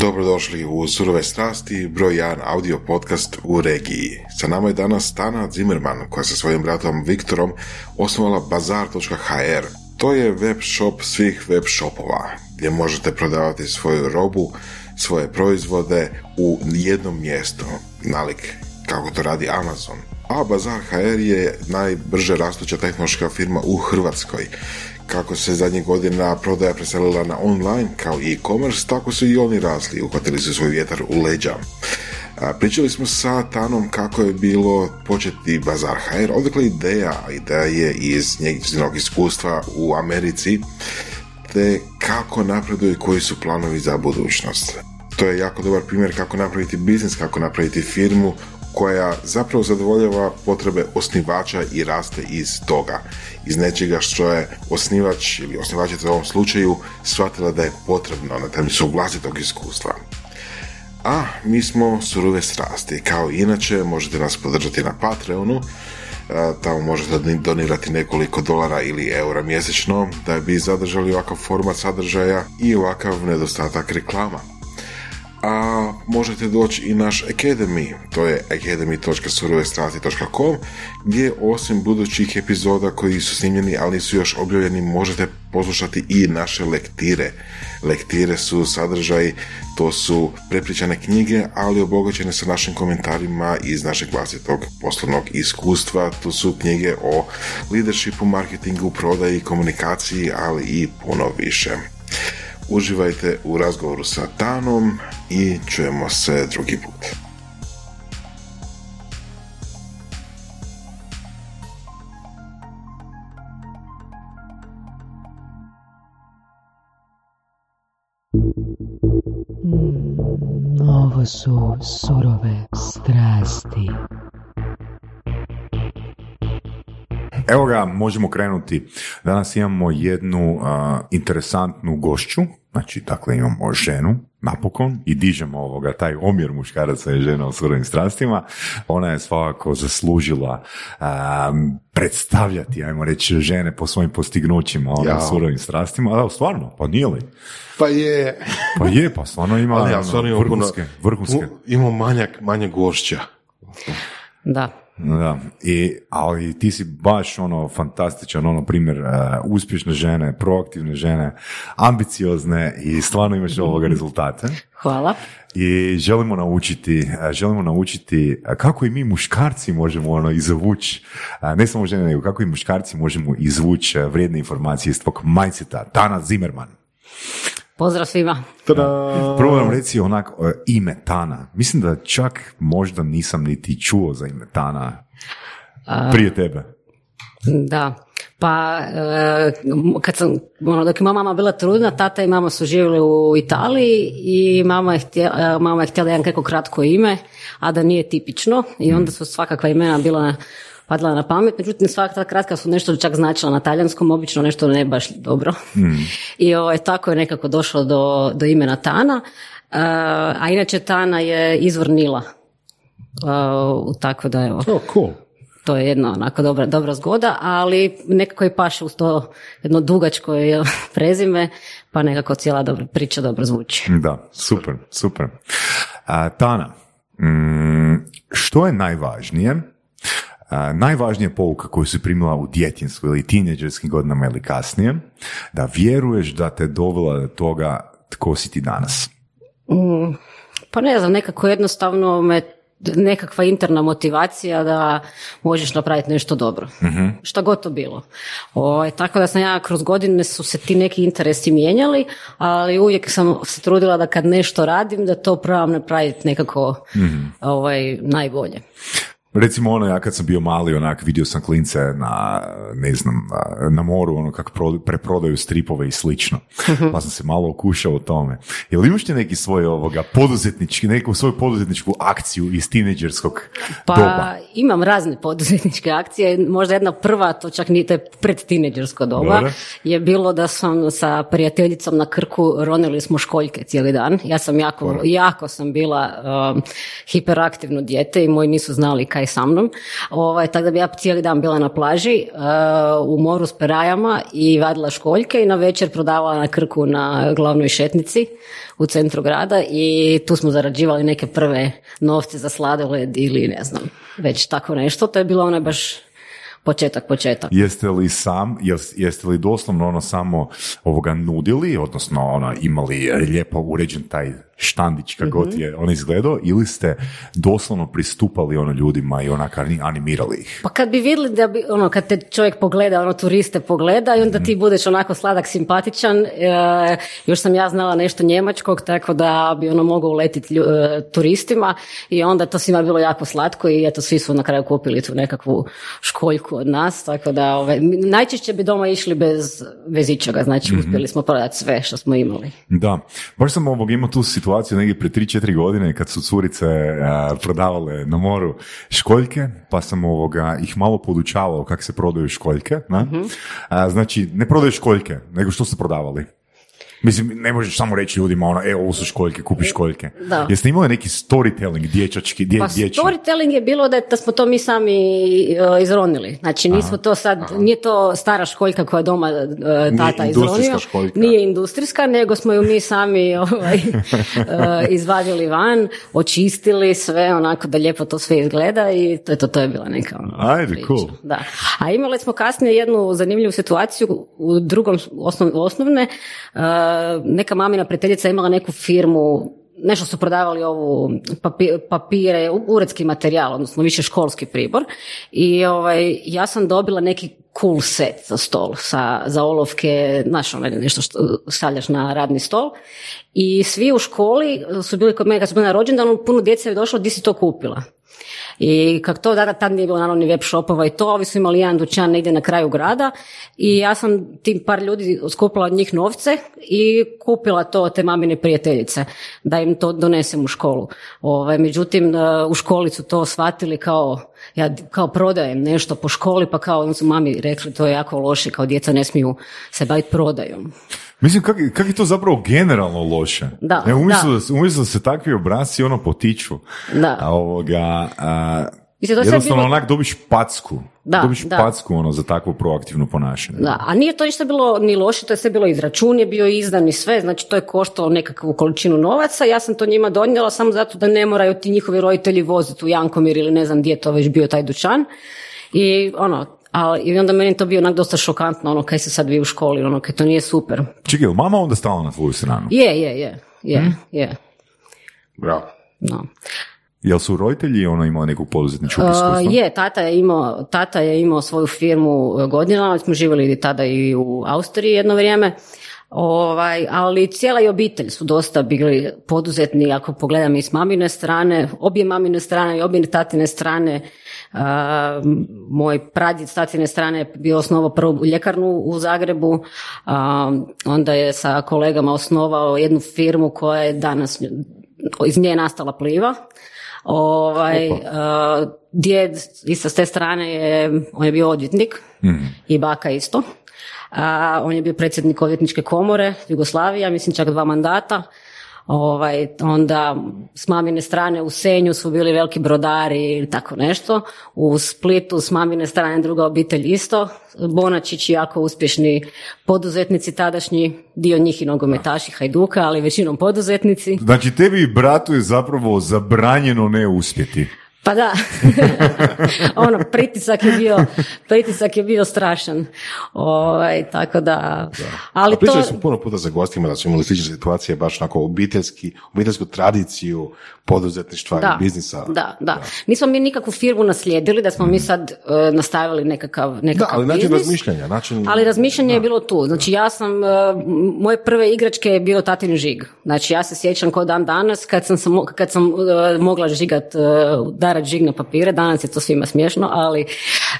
Dobrodošli u Surove strasti, broj 1 audio podcast u regiji. Sa nama je danas Tana Zimmerman koja sa svojim bratom Viktorom osnovala bazar.hr. To je web shop svih web shopova gdje možete prodavati svoju robu, svoje proizvode u jednom mjestu, nalik kako to radi Amazon. A Bazar HR je najbrže rastuća tehnološka firma u Hrvatskoj kako se zadnjih godina prodaja preselila na online kao e-commerce, tako su i oni rasli, uhvatili su svoj vjetar u leđa. Pričali smo sa Tanom kako je bilo početi Bazar HR, odakle ideja, ideja je iz njezinog iskustva u Americi, te kako napreduju i koji su planovi za budućnost. To je jako dobar primjer kako napraviti biznis, kako napraviti firmu koja zapravo zadovoljava potrebe osnivača i raste iz toga. Iz nečega što je osnivač ili osnivačica u ovom slučaju shvatila da je potrebno na temelju svog vlastitog iskustva. A mi smo surove strasti. Kao i inače možete nas podržati na Patreonu, tamo možete donirati nekoliko dolara ili eura mjesečno da bi zadržali ovakav format sadržaja i ovakav nedostatak reklama a možete doći i naš Academy, to je academy.surovestrati.com gdje osim budućih epizoda koji su snimljeni, ali nisu još objavljeni, možete poslušati i naše lektire. Lektire su sadržaj, to su prepričane knjige, ali obogaćene sa našim komentarima iz našeg vlastitog poslovnog iskustva. To su knjige o leadershipu, marketingu, prodaji, komunikaciji, ali i puno više. Uživajte u razgovoru sa Tanom i čujemo se drugi put. Mm, ovo su surove strasti. Evo ga, možemo krenuti. Danas imamo jednu interesantnu gošću, znači dakle imamo ženu, napokon, i dižemo ovoga, taj omjer muškaraca i žena u surovim strastima. Ona je svakako zaslužila predstavljati, ajmo reći, žene po svojim postignućima ona, surovim strastima. Da, stvarno, pa nije li? Pa je. Pa je, pa stvarno ima Ali ja, stvarno vrhunske. vrhunske. Ima manjak, manje gošća. Da, da, I, ali ti si baš ono fantastičan, ono primjer uh, uspješne žene, proaktivne žene, ambiciozne i stvarno imaš ovoga rezultate. Hvala. I želimo naučiti, e, želimo naučiti e, kako i mi muškarci možemo ono izvući, ne samo žene, nego kako i muškarci možemo izvući vrijedne informacije iz tvog majceta, Tana Zimmerman. Pozdrav svima. Prvo vam reci onak e, ime Tana. Mislim da čak možda nisam niti čuo za ime Tana prije tebe. Da. Pa, e, kad sam, ono, dok je moja mama bila trudna, tata i mama su živjeli u Italiji i mama je htjela, e, mama je htjela jedan kako kratko ime, a da nije tipično i onda su svakakva imena bila padla na pamet, međutim svaka ta kratka su nešto čak značila na talijanskom, obično nešto ne baš dobro. Mm. I ovaj, tako je nekako došlo do, do imena Tana, uh, a inače Tana je izvor Nila. Uh, tako da evo. Oh, cool. To je jedna onako dobra, dobra zgoda, ali nekako i paše uz to jedno dugačko je prezime, pa nekako cijela dobra priča dobro zvuči. Da, super, super. Tana, mm, što je najvažnije najvažnija pouka koju si primila u djetinstvu ili tineđerskim godinama ili kasnije, da vjeruješ da te dovela do toga tko si ti danas? Mm, pa ne znam, nekako jednostavno me nekakva interna motivacija da možeš napraviti nešto dobro. uh Šta god to bilo. O, tako da sam ja kroz godine su se ti neki interesi mijenjali, ali uvijek sam se trudila da kad nešto radim da to probam napraviti nekako mhm. ovaj, najbolje. Recimo ono, ja kad sam bio mali, onak, vidio sam klince na, ne znam, na moru, ono, kako preprodaju stripove i slično. Pa sam se malo okušao o tome. Jel imaš ti neki svoj ovoga poduzetnički, neku svoju poduzetničku akciju iz tineđerskog pa, doba? imam razne poduzetničke akcije, možda jedna prva, to čak nije, to je pred tineđersko doba, Dobro. je bilo da sam sa prijateljicom na Krku ronili smo školjke cijeli dan. Ja sam jako, jako sam bila um, hiperaktivno dijete i moji nisu znali kaj sa mnom. Ovaj, tako da bi ja cijeli dan bila na plaži uh, u moru s perajama i vadila školjke i na večer prodavala na Krku na glavnoj šetnici u centru grada i tu smo zarađivali neke prve novce za sladoled ili ne znam, već tako nešto. To je bilo ono baš početak, početak. Jeste li sam, jes- jeste li doslovno ono samo ovoga nudili, odnosno ono imali e, lijepo uređen taj štandić kako god je on izgledao, ili ste doslovno pristupali ono ljudima i onak ani- animirali ih? Pa kad bi vidjeli da bi, ono, kad te čovjek pogleda, ono, turiste pogleda i onda ti budeš onako sladak, simpatičan, e, još sam ja znala nešto njemačkog, tako da bi ono mogao uletiti lju- e, turistima i onda to svima bilo jako slatko i eto, svi su na kraju kupili tu nekakvu školjku od nas, tako da ovaj, mi- najčešće bi doma išli bez, bez ičega, znači uspjeli smo prodati sve što smo imali. Da, baš sam ovog imao tu situaciju negdje prije 3-4 godine kad su curice a, prodavale na moru školjke, pa sam ovoga ih malo podučavao kako se prodaju školjke. Na? A, znači, ne prodaju školjke, nego što su prodavali. Mislim, ne možeš samo reći ljudima ono, e, ovo su školjke, kupi školjke. Da. Jeste imali neki storytelling dječački, dje, Pa dječji? storytelling je bilo da, da smo to mi sami e, izronili. Znači nismo to sad, nije to stara školjka koja je doma e, tata industrijska izronio. školjka. Nije industrijska, nego smo ju mi sami ovaj, e, izvadili van, očistili sve onako da lijepo to sve izgleda i to je to, je bila neka ono, Ajde, priča. cool. Da. A imali smo kasnije jednu zanimljivu situaciju u drugom osnov, osnovne. e, neka mamina prijateljica imala neku firmu nešto su prodavali ovu papi- papire, uredski materijal, odnosno više školski pribor. I ovaj, ja sam dobila neki cool set za stol sa, za olovke, znaš, ono nešto što stavljaš na radni stol. I svi u školi su bili kod mene, kad su bili na rođendanu, puno djece je došlo, di si to kupila? I kako to tada tad nije bilo naravno ni web shopova i to, ovi su imali jedan dućan negdje na kraju grada i ja sam tim par ljudi skupila od njih novce i kupila to te mamine prijateljice da im to donesem u školu. Ovaj, međutim, e, u školi su to shvatili kao ja kao prodajem nešto po školi, pa kao oni su mami rekli to je jako loše, kao djeca ne smiju se baviti prodajom. Mislim, kak, kak je to zapravo generalno loše? Da, ne, umjesto, da. da. umjesto da se takvi obrazci ono potiču. Da. A ovoga, a, Mislim, to jednostavno bilo- onak dobiš packu. Da, dobiš da. packu ono za takvo proaktivno ponašanje. Da, a nije to ništa bilo ni loše, to je sve bilo izračun, je bio izdan i sve, znači to je koštalo nekakvu količinu novaca, ja sam to njima donijela samo zato da ne moraju ti njihovi roditelji voziti u Jankomir ili ne znam gdje je to već bio taj dućan. I ono, a, i onda meni je to bio onak dosta šokantno, ono kaj se sad vi u školi, ono kaj to nije super. Čekaj, mama onda stala na tvoju stranu? Je, je, je, je, Mhm. je. Bravo. No. Jel su roditelji ono imali neku poduzetničku Uh, iskustvo? je, tata je imao, tata je imao svoju firmu e, godinama, smo živjeli tada i u Austriji jedno vrijeme. Ovaj, ali cijela i obitelj su dosta bili poduzetni, ako pogledam i s mamine strane, obje mamine strane i obje tatine strane. Uh, moj pradjed s tatine strane je bio osnovao prvu ljekarnu u Zagrebu, um, onda je sa kolegama osnovao jednu firmu koja je danas, iz nje je nastala pliva. Ovaj, uh, djed isto s te strane je, on je bio odvjetnik i baka isto. A, on je bio predsjednik odvjetničke komore Jugoslavija, mislim čak dva mandata. Ovaj, onda s mamine strane u Senju su bili veliki brodari i tako nešto. U Splitu s mamine strane druga obitelj isto. Bonačići jako uspješni poduzetnici tadašnji, dio njih i nogometaši Hajduka, ali većinom poduzetnici. Znači, tebi i bratu je zapravo zabranjeno ne uspjeti. Pa da, ono, pritisak je bio, pritisak je bio strašan. Ovaj, tako da, ali A pričali to... smo puno puta za gostima da su imali slične situacije, baš onako obiteljski, obiteljsku tradiciju poduzetništva Da, i biznisa. da, da. Nismo mi nikakvu firmu naslijedili, da smo mi sad e, nastavili nekakav, Da, nekakav ali način biznis. razmišljanja, način... Ali razmišljanje je bilo tu. Znači ja sam, m- moje prve igračke je bio tatin žig. Znači ja se sjećam kao dan danas kad sam, kad sam e, mogla žigat da stara džigne papire, danas je to svima smiješno, ali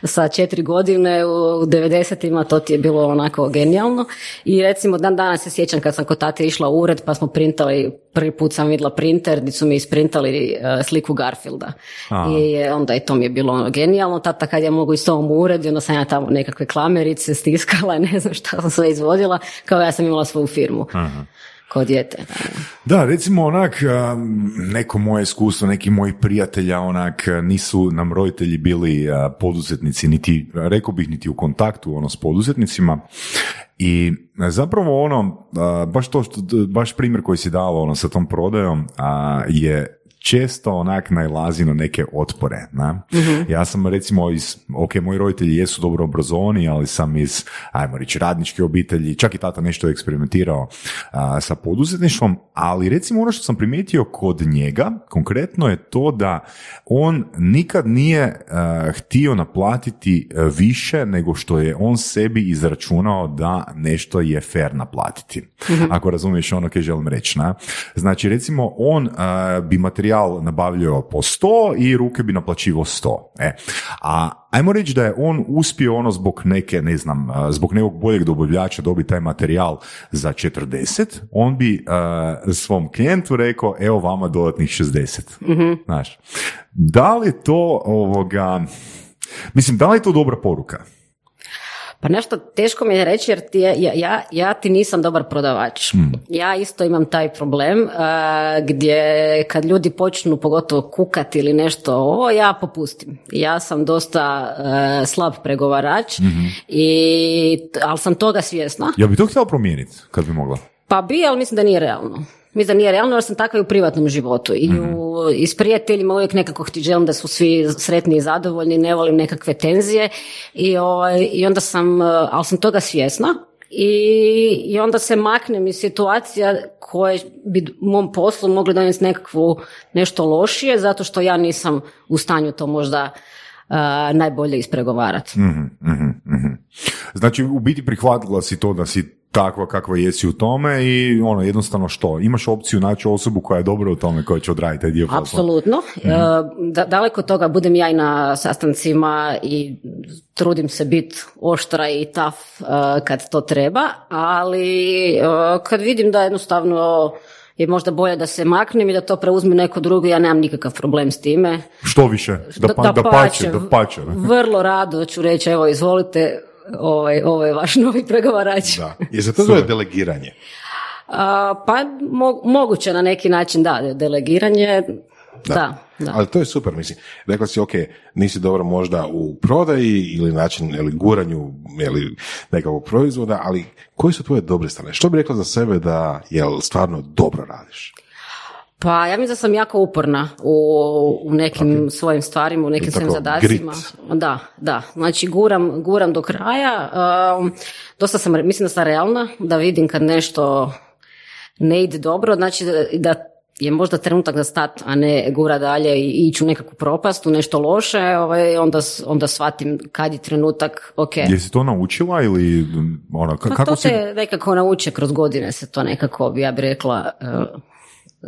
sa četiri godine u 90-ima to ti je bilo onako genijalno. I recimo dan danas se sjećam kad sam kod tate išla u ured pa smo printali, prvi put sam vidjela printer gdje su mi isprintali uh, sliku Garfielda. I onda i to mi je bilo ono genijalno, tata kad ja mogu i s ovom u ured onda sam ja tamo nekakve klamerice stiskala, ne znam šta sam sve izvodila, kao ja sam imala svoju firmu. Aha kao dijete. Da, recimo onak, neko moje iskustvo, neki moji prijatelja, onak, nisu nam roditelji bili poduzetnici, niti, rekao bih, niti u kontaktu ono, s poduzetnicima. I zapravo ono, baš to, baš primjer koji si dao ono, sa tom prodajom je često onak najlazi na neke otpore. Na? Mhm. Ja sam recimo iz, ok, moji roditelji jesu dobro obrazovani, ali sam iz, ajmo reći, radničke obitelji, čak i tata nešto je eksperimentirao sa poduzetništvom, ali recimo ono što sam primijetio kod njega, konkretno je to da on nikad nije htio naplatiti e, više nego što je on sebi izračunao da nešto je fair naplatiti. Mhm. Ako razumiješ ono koje želim reći. Na? Znači, recimo, on bi materijal materijal nabavljao po 100 i ruke bi naplaćivao 100. E. A ajmo reći da je on uspio ono zbog neke, ne znam, zbog nekog boljeg dobavljača dobiti taj materijal za 40, on bi uh, svom klijentu rekao, evo vama dodatnih 60. mm Znaš, da li to ovoga, mislim, da li je to dobra poruka? Pa nešto teško mi je reći jer ti ja, ja, ja ti nisam dobar prodavač. Hmm. Ja isto imam taj problem gdje kad ljudi počnu pogotovo kukati ili nešto ovo, ja popustim. Ja sam dosta slab pregovarač, hmm. i, ali sam toga svjesna. Ja bi to htjela promijeniti kad bi mogla? Pa bi, ali mislim da nije realno. Mislim da nije realno jer sam takva i u privatnom životu. I, u, i s prijateljima uvijek nekako ti želim da su svi sretni i zadovoljni, ne volim nekakve tenzije. I, ovaj, i onda sam, eh, ali sam toga svjesna. I, I onda se maknem iz situacija koje bi u mom poslu mogli donijeti nekakvu nešto lošije zato što ja nisam u stanju to možda uh, najbolje ispregovarati. mm Znači u biti prihvatila si to da si takva kakva jesi u tome i ono jednostavno što imaš opciju naći osobu koja je dobra u tome koja će odraditi taj dio posla. Apsolutno. mm Da, daleko toga budem ja i na sastancima i trudim se biti oštra i taf e, kad to treba, ali e, kad vidim da jednostavno je možda bolje da se maknem i da to preuzme neko drugo, ja nemam nikakav problem s time. Što više? Da, pa, da, da, pače, da pače. Vrlo rado ću reći, evo izvolite, ovaj, ovo je vaš novi pregovarač. Da. Je za to zove delegiranje? pa moguće na neki način, da, delegiranje, da. da. Ali to je super, mislim. Rekla si, ok, nisi dobro možda u prodaji ili način ili guranju ili nekakvog proizvoda, ali koji su tvoje dobre strane? Što bi rekla za sebe da jel stvarno dobro radiš? Pa ja mislim da sam jako uporna u, u nekim svojim stvarima, u nekim svojim zadacima. Da, da. Znači guram, guram do kraja. Um, dosta sam, mislim da sam realna, da vidim kad nešto ne ide dobro, znači da, da je možda trenutak da stat, a ne gura dalje i ići u nekakvu propast, u nešto loše, ovaj, onda, onda shvatim kad je trenutak, ok. Jesi to naučila ili ono, pa kako to se nekako nauče kroz godine se to nekako, ja bih rekla, uh,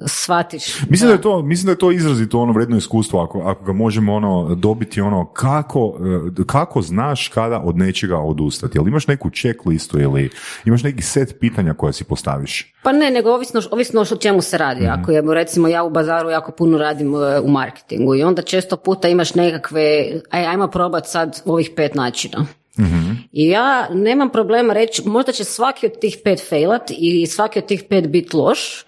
shvatiš. Mislim da. je to, mislim da je to izrazito ono vredno iskustvo ako, ako ga možemo ono dobiti ono kako, e, kako znaš kada od nečega odustati. Jel imaš neku checklistu ili imaš neki set pitanja koje si postaviš? Pa ne, nego ovisno, ovisno o čemu se radi. mm Ako je recimo ja u bazaru jako puno radim e, u marketingu i onda često puta imaš nekakve, aj, ajmo probati sad ovih pet načina. mm I ja nemam problema reći, možda će svaki od tih pet failat i svaki od tih pet biti loš,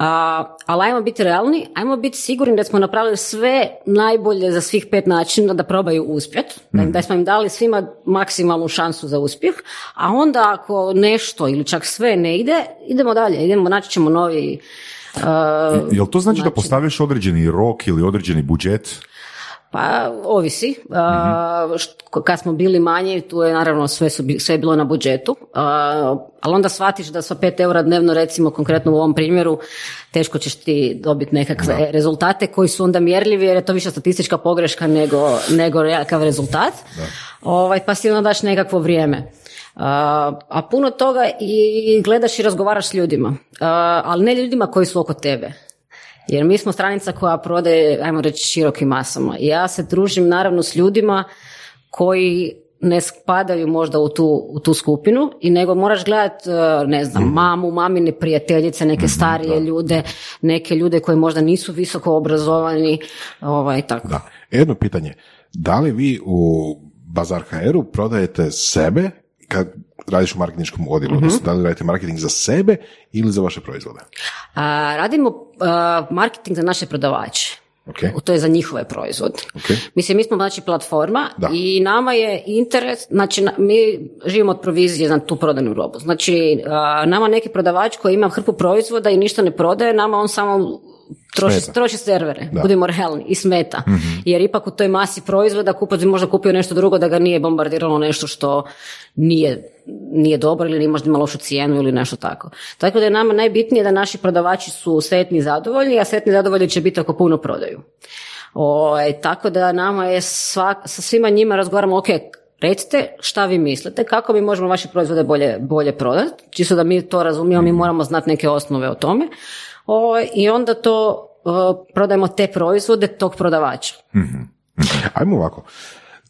a, ali ajmo biti realni, ajmo biti sigurni da smo napravili sve najbolje za svih pet načina da probaju uspjet, mm. da smo im dali svima maksimalnu šansu za uspjeh, a onda ako nešto ili čak sve ne ide, idemo dalje, idemo, naći ćemo novi Uh, Jel to znači da postaviš određeni rok ili određeni budžet? Pa ovisi. Uh, kad smo bili manji, tu je naravno sve, su, sve je bilo na budžetu, ali onda shvatiš da sa 5 eura dnevno, recimo konkretno u ovom primjeru, teško ćeš ti dobiti nekakve rezultate koji su onda mjerljivi jer je to više statistička pogreška nego, nego nekakav rezultat. Ovaj, pa si onda daš nekakvo vrijeme. a puno toga i gledaš i razgovaraš s ljudima, ali ne ljudima koji su oko tebe Jer mi smo stranica koja prodaje, ajmo reći, širokim masama. Ja se družim naravno s ljudima koji ne spadaju možda u tu, u tu skupinu i nego moraš gledat, e, ne znam, Mhm. mamu, mamine prijateljice, neke starije ljude, neke ljude koji možda nisu visoko obrazovani, ovaj, tako. Da. Jedno pitanje. Da li vi u Bazar HR-u prodajete sebe kad radiš u marketinškom odjelu? Odnosno, da li radite marketing za sebe ili za vaše proizvode? A, radimo a, marketing za naše prodavače. Ok. To je za njihove proizvode. Ok. Mislim, mi smo znači platforma Da. i nama je interes, znači na- mi živimo od provizije za tu prodanu robu. Znači, nama neki prodavač koji ima hrpu proizvoda i ništa ne prodaje, nama on samo troši, troši servere, Da. Mhm. budemo realni, i smeta. Jer ipak u toj masi proizvoda kupac bi možda kupio nešto drugo da ga nije bombardiralo nešto što nije, nije dobro ili možda ima lošu cijenu ili nešto tako. Tako da je nama najbitnije da naši prodavači su sretni i zadovoljni, a sretni i zadovoljni će biti ako puno prodaju. Ovaj, tako da nama je svak, sa svima njima razgovaramo, ok, recite šta vi mislite, kako mi možemo vaše proizvode bolje, bolje prodati, čisto da mi to razumijemo, mi moramo znati neke osnove o tome. Ovaj, I onda to eh, prodajemo te proizvode tog prodavača. Ajmo ovako.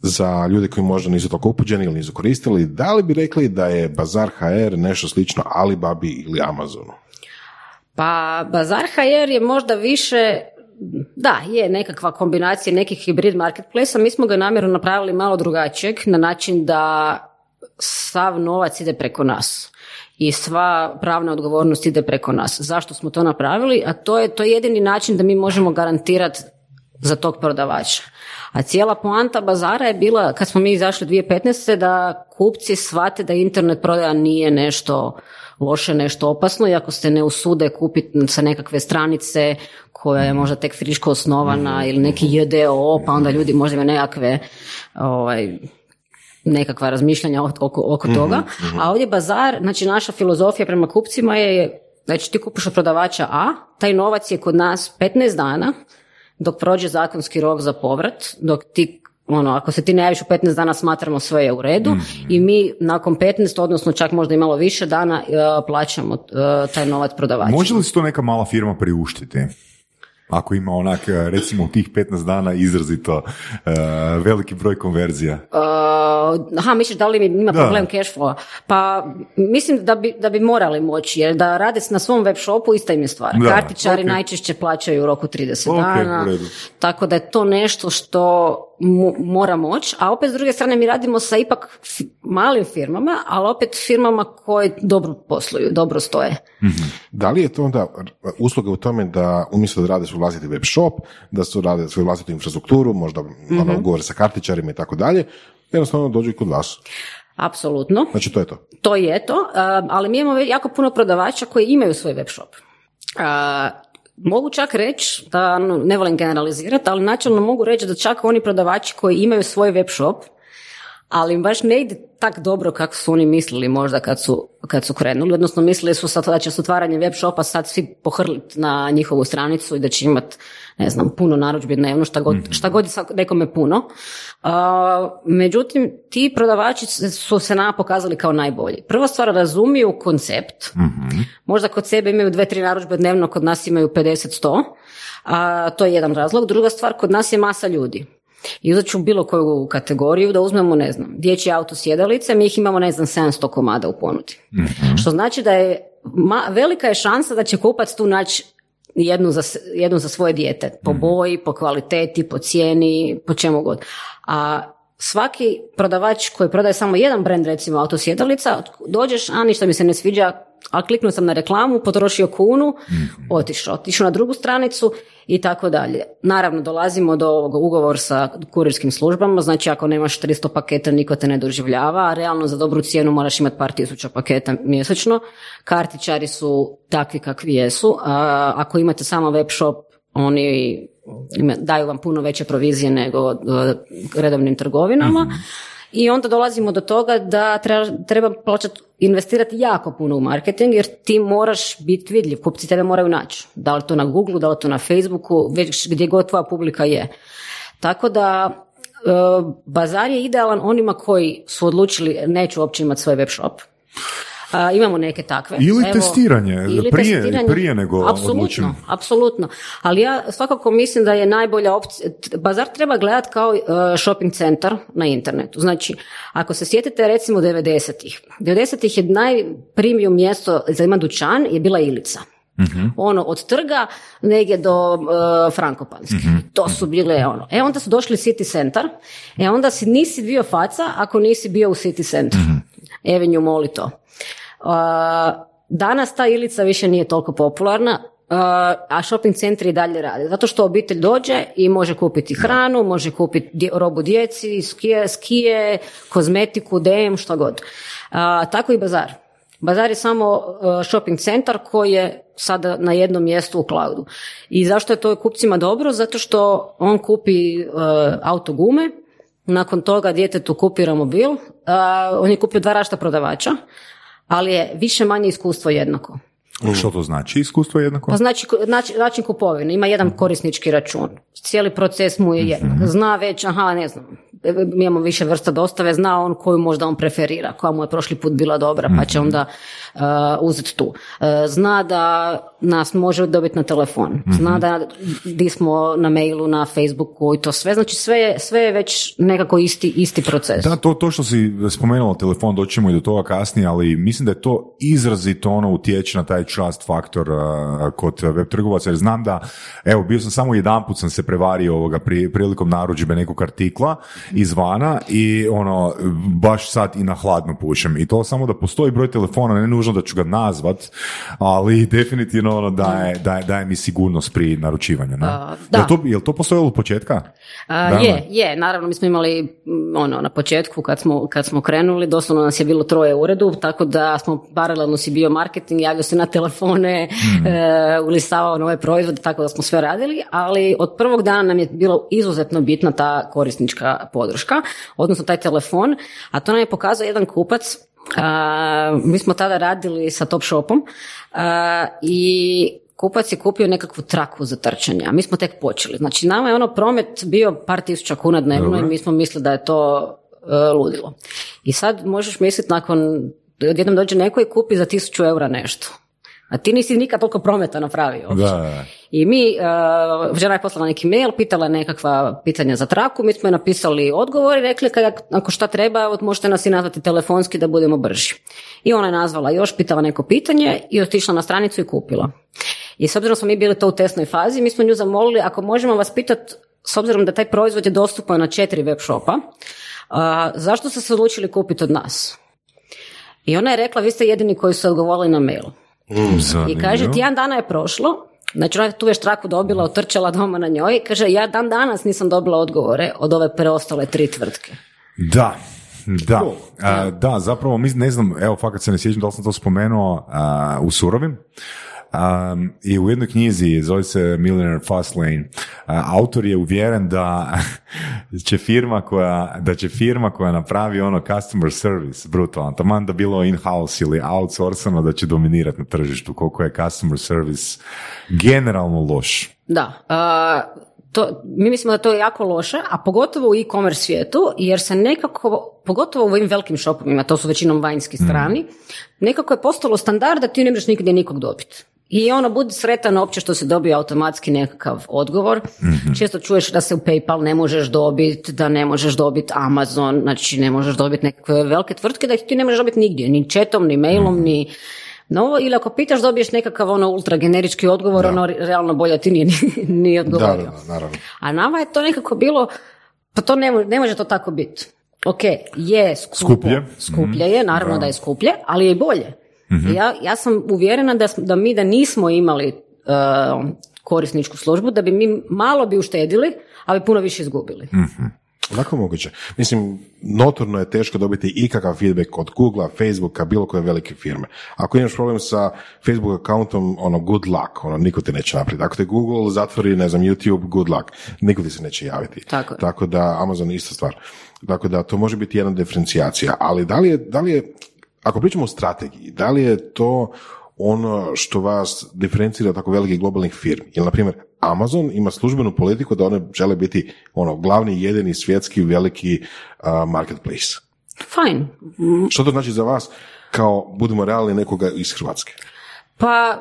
Za ljude koji možda nisu toliko upuđeni ili nisu koristili, da li bi rekli da je Bazar HR nešto slično Alibabi ili Amazonu? Pa Bazar HR je možda više, da, je nekakva kombinacija nekih hibrid marketplace mi smo ga namjerno napravili malo drugačijeg na način da sav novac ide preko nas i sva pravna odgovornost ide preko nas. Zašto smo to napravili? A to je to je jedini način da mi možemo garantirati za tog prodavača. A cijela poanta bazara je bila, kad smo mi izašli 2015. da kupci shvate da internet prodaja nije nešto loše, nešto opasno i ako se ne usude kupiti sa nekakve stranice koja je možda tek friško osnovana ili neki JDO, pa onda ljudi možda imaju nekakve ovaj, nekakva razmišljanja oko, oko toga. A ovdje bazar, znači naša filozofija prema kupcima je, znači ti kupiš od prodavača A, taj novac je kod nas 15 dana, dok prođe zakonski rok za povrat, dok ti ono, ako se ti ne javiš u 15 dana smatramo sve je u redu i mi nakon 15, odnosno čak možda i malo više dana e, plaćamo e, taj novac prodavaču. Može li se to neka mala firma priuštiti? Ako ima onak, e, recimo u tih 15 dana izrazito e, veliki broj konverzija. Uh, aha, misliš da li mi ima Da. problem cash flow? Pa mislim da bi, da bi morali moći, jer da rade na svom web shopu ista im je stvar. Da, Kartičari ok. najčešće plaćaju u roku 30 Ok, dana, u redu. tako da je to nešto što mu- mora moći, a opet s druge strane mi radimo sa ipak malim firmama, ali opet firmama koje dobro posluju, dobro stoje. Da li je to onda usluga u tome da umjesto da svoj vlastiti web shop, da su rade svoju vlastitu infrastrukturu, možda ono, ugovore sa kartičarima i tako dalje, jednostavno dođu i kod vas. Apsolutno. Znači to je to. To je to, um, ali mi imamo jako puno prodavača koji imaju svoj web shop. Uh, mogu čak reći, da ono, ne volim generalizirati, ali načelno mogu reći da čak oni prodavači koji imaju svoj web shop, ali baš ne ide tak dobro kako su oni mislili možda kad su, kad su krenuli, odnosno mislili su sad da će s otvaranjem web shopa sad svi pohrliti na njihovu stranicu i da će imati, ne znam, puno narudžbi dnevno, šta god, šta god je nekome puno. A, međutim, ti prodavači su se nama pokazali kao najbolji. Prva stvar, razumiju koncept, možda kod sebe imaju dve, tri narudžbe dnevno, kod nas imaju 50-100, a, to je jedan razlog. Druga stvar, kod nas je masa ljudi. I uzet ću bilo koju kategoriju da uzmemo, ne znam, dječje auto sjedalice, mi ih imamo, ne znam, 700 komada u ponudi. Što znači da je, ma, velika je šansa da će kupac tu naći jednu za, jednu za svoje dijete. Po boji, po kvaliteti, po cijeni, po čemu god. A svaki prodavač koji prodaje samo jedan brand, recimo auto sjedalica, dođeš, a ništa mi se ne sviđa, a kliknuo sam na reklamu, potrošio kunu, otišao, otišao na drugu stranicu i tako dalje. Naravno, dolazimo do ovog ugovor sa kurirskim službama, znači ako nemaš 300 paketa, niko te ne doživljava, a realno za dobru cijenu moraš imati par tisuća paketa mjesečno. Kartičari su takvi kakvi jesu, a ako imate samo web shop, oni daju vam puno veće provizije nego e, redovnim trgovinama. I onda dolazimo do toga da treba, treba plaćati, investirati jako puno u marketing jer ti moraš biti vidljiv, kupci tebe moraju naći. Da li to na Google, da li to na Facebooku, već gdje god tvoja publika je. Tako da e, bazar je idealan onima koji su odlučili neću uopće imati svoj web shop. A, imamo neke takve. Ili testiranje, prije- prije nego apsolutno. Apsolutno. Ali ja svakako mislim da je najbolja opcija, bazar treba gledati kao e, shopping centar na internetu. Znači, ako se sjetite recimo 90-ih, 90-ih je najpremium mjesto za ima dućan je bila Ilica. Ono, od trga negdje do uh, Frankopanske. To su bile ono. E onda su došli City Center. E onda si nisi bio faca ako nisi bio u City Centru. Avenue Mall i to. Danas ta Ilica više nije toliko popularna, a shopping centri i dalje rade. Zato što obitelj dođe i može kupiti hranu, može kupiti robu djeci, skije, skije kozmetiku, DM, što god. Tako i bazar. Bazar je samo uh, shopping centar koji je sada na jednom mjestu u cloudu. I zašto je to kupcima dobro? Zato što on kupi uh, auto gume, nakon toga djetetu kupi romobil, on je kupio dva rašta prodavača, ali je više manje iskustvo jednako. Što to znači? Iskustvo jednako? Pa znači, znači način kupovine, ima jedan korisnički račun. Cijeli proces mu je jednak. Zna već, aha, ne znam, mi imamo više vrsta dostave, zna on koju možda on preferira, koja mu je prošli put bila dobra, pa će onda uh, uzeti tu. Uh, zna da nas može dobiti na telefon, zna da di smo na mailu, na Facebooku i to sve, znači sve je, sve je već nekako isti, isti proces. Da, to, to što si spomenula telefon, doćemo i do toga kasnije, ali mislim da je to izrazito ono utječe na taj trust faktor a, kod web trgovaca, jer znam da, evo, bio sam samo jedanput sam se prevario ovoga pri, prilikom narudžbe nekog artikla izvana i ono, baš sad i na hladno pušem. I to samo da postoji broj telefona, ne nužno da ću ga nazvat, ali definitivno ono daje, daje, daje mi sigurnost pri naručivanju. Ne? A, da. Jel, to, jel to postojalo od početka? A, Da, je, je, naravno mi smo imali mm, ono na početku kad smo, kad smo krenuli, doslovno nas je bilo troje u uredu, tako da smo paralelno si bio marketing, javljao se na telefone, e, ulistavao nove proizvode, tako da smo sve radili, ali od prvog dana nam je bilo izuzetno bitna ta korisnička podrška, odnosno taj telefon, a to nam je pokazao jedan kupac mi smo tada radili sa Top Shopom a, i kupac je kupio nekakvu traku za trčanje, a mi smo tek počeli. Znači, nama je ono promet bio par tisuća kuna dnevno i mi smo mislili da je to e, ludilo. I sad možeš misliti nakon, odjednom dođe neko i kupi za tisuću eura nešto. A ti nisi nikad toliko prometa napravio. uopće. Da, da. I mi, uh, žena je poslala neki mail, pitala je nekakva pitanja za traku, mi smo je napisali odgovor i rekli kad, ako šta treba, možete nas i nazvati telefonski da budemo brži. I ona je nazvala još, pitala neko pitanje i otišla na stranicu i kupila. I s obzirom smo mi bili to u testnoj fazi, mi smo nju zamolili ako možemo vas pitati, s obzirom da taj proizvod je dostupan na četiri web shopa, uh, zašto ste se odlučili kupiti od nas? I ona je rekla, vi ste jedini koji su odgovorili na mail. I kaže, tjedan dana je prošlo, znači ona je tu već traku dobila, otrčala doma na njoj, kaže, ja dan danas nisam dobila odgovore od ove preostale tri tvrtke. Da, da. A, da, zapravo, mi ne znam, evo, fakat se ne sjećam da li sam to spomenuo a, u Surovim. Um, I u jednoj knjizi, zove se Millionaire Fastlane, a, autor je uvjeren da će firma koja, da će firma koja napravi ono customer service, brutalan, taman da bilo in-house ili outsourcano, da će dominirati na tržištu, koliko je customer service generalno loš. Da, a, to, mi mislimo da to je jako loše, a pogotovo u e-commerce svijetu, jer se nekako, pogotovo u ovim velikim shopovima, to su većinom vanjski strani, nekako je postalo standard da ti ne možeš nigdje nikog dobiti. I ono, budi sretan opće što se dobije automatski nekakav odgovor. Često čuješ da se u PayPal ne možeš dobiti, da ne možeš dobiti Amazon, znači ne možeš dobiti nekakve velike tvrtke, da ih ti ne možeš dobiti nigdje, ni chatom, ni mailom, ni novo, ili ako pitaš dobiješ nekakav ono ultra generički odgovor, ono realno bolje ti nije ni, Da, odgovorio. da, da, naravno. A nama je to nekako bilo, pa to ne, mo- ne može to tako biti. Ok, je skupo, Skuplje. skuplje je, naravno da je skuplje, ali je i bolje. Ja, ja sam uvjerena da, da mi da nismo imali uh, korisničku službu, da bi mi malo bi uštedili, ali puno više izgubili. Lako moguće. Mislim, notorno je teško dobiti ikakav feedback od Googlea, Facebooka, bilo koje velike firme. Ako imaš problem sa Facebook accountom, ono, good luck, ono, niko ti neće napraviti. Ako te Google zatvori, ne znam, YouTube, good luck, niko ti se neće javiti. Tako. Tako da, Amazon je ista stvar. Tako da, to može biti jedna diferencijacija. Ali da li je, da li je ako pričamo o strategiji, da li je to ono što vas diferencira tako velikih globalnih firmi? Jer, na primjer, Amazon ima službenu politiku da one žele biti ono glavni, jedini svjetski veliki uh, marketplace. Fine. Što to znači za vas? kao, budemo realni, nekoga iz Hrvatske? Pa,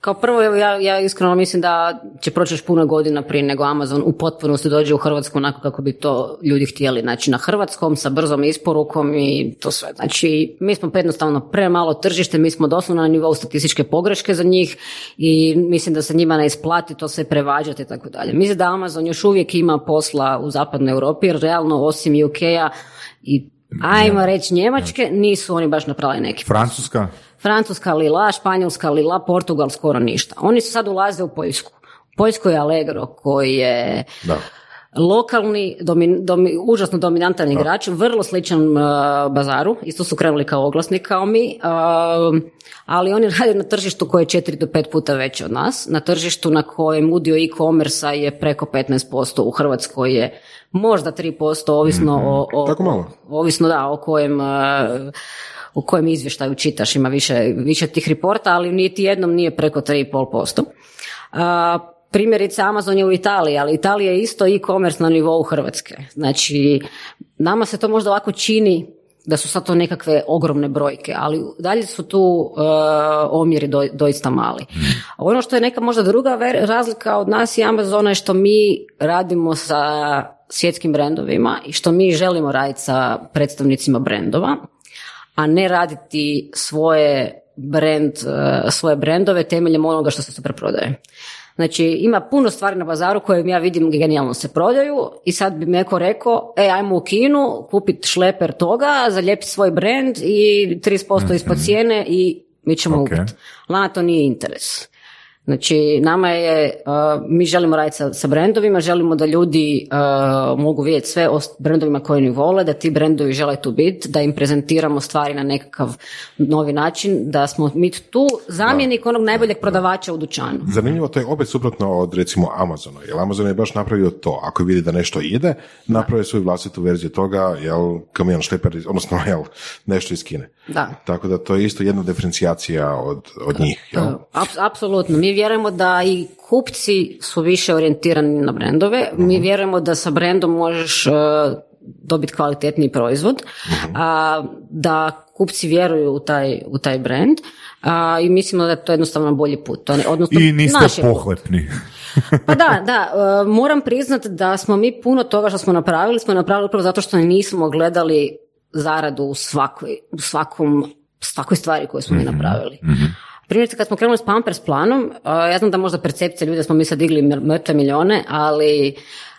kao prvo, ja, ja iskreno mislim da će proći još puno godina prije nego Amazon u potpunosti dođe u Hrvatsku onako kako bi to ljudi htjeli. Znači na hrvatskom, sa brzom isporukom i to sve. Znači mi smo jednostavno premalo tržište, mi smo doslovno na nivou statističke pogreške za njih i mislim da se njima ne isplati to sve prevađati i tako dalje. Mislim da Amazon još uvijek ima posla u zapadnoj Europi jer realno osim UK-a i ajmo reći Njemačke, nisu oni baš napravili neki Francuska? Francuska lila, Španjolska lila, Portugal skoro ništa. Oni su sad ulaze u Poljsku. Poljsku je Allegro koji je Da. Lokalni, domin, domi- užasno dominantan igrač, vrlo sličan uh, bazaru, isto su krenuli kao oglasnik kao mi, um, ali oni rade na tržištu koje je 4 do 5 puta veće od nas, na tržištu na kojem udio e-commerce je preko 15%, u Hrvatskoj je možda 3%, ovisno o, o, Tako malo? ovisno da, o kojem uh, u kojem izvještaju čitaš, ima više, više tih reporta, ali niti jednom nije preko 3,5%. Primjerice Amazon je u Italiji, ali Italija je isto e-commerce na nivou Hrvatske. Znači, nama se to možda ovako čini da su sad to nekakve ogromne brojke, ali dalje su tu e, omjeri do, doista mali. Ono što je neka možda druga ver- razlika od nas i Amazona je što mi radimo sa svjetskim brendovima i što mi želimo raditi sa predstavnicima brendova, a ne raditi svoje brand, e, svoje brendove temeljem onoga što se super prodaje. Znači, ima puno stvari na bazaru koje ja vidim genijalno se prodaju i sad bi neko rekao, e, ajmo u Kinu, kupit šleper toga, zalijepiti svoj brand i 30% ispod cijene i mi ćemo Ok. ubiti. Lana to nije interes. Znači, nama je, uh, mi želimo raditi sa, sa brendovima, želimo da ljudi uh, mogu vidjeti sve o brendovima koje oni vole, da ti brendovi žele tu biti, da im prezentiramo stvari na nekakav novi način, da smo mi tu zamjenik onog najboljeg prodavača u dućanu. Zanimljivo, to je opet suprotno od recimo Amazona, jer Amazon je baš napravio to, ako vidi da nešto ide, napravio svoju vlastitu verziju toga, jel, kamion šleper, odnosno, jel, nešto iz Kine. Da. Tako da to je isto jedna diferencijacija od, od njih, jel? Ap- apsolutno. Mi vjerujemo da i kupci su više orijentirani na brendove. Mi vjerujemo da sa brendom možeš e, dobiti kvalitetniji proizvod, a, da kupci vjeruju u taj, u taj brand a, i mislimo da je to jednostavno bolji put. To ne- Odnosno, I niste naš pohlepni. Pa da, da, e, moram priznati da smo mi puno toga što smo napravili, smo napravili upravo zato što nismo gledali zaradu u svakoj, u svakom, svakoj stvari koju smo mi napravili. Primjerice, kad smo krenuli s Pampers planom, e, ja znam da možda percepcija ljudi da smo mi sad digli mr- mrtve milijone, ali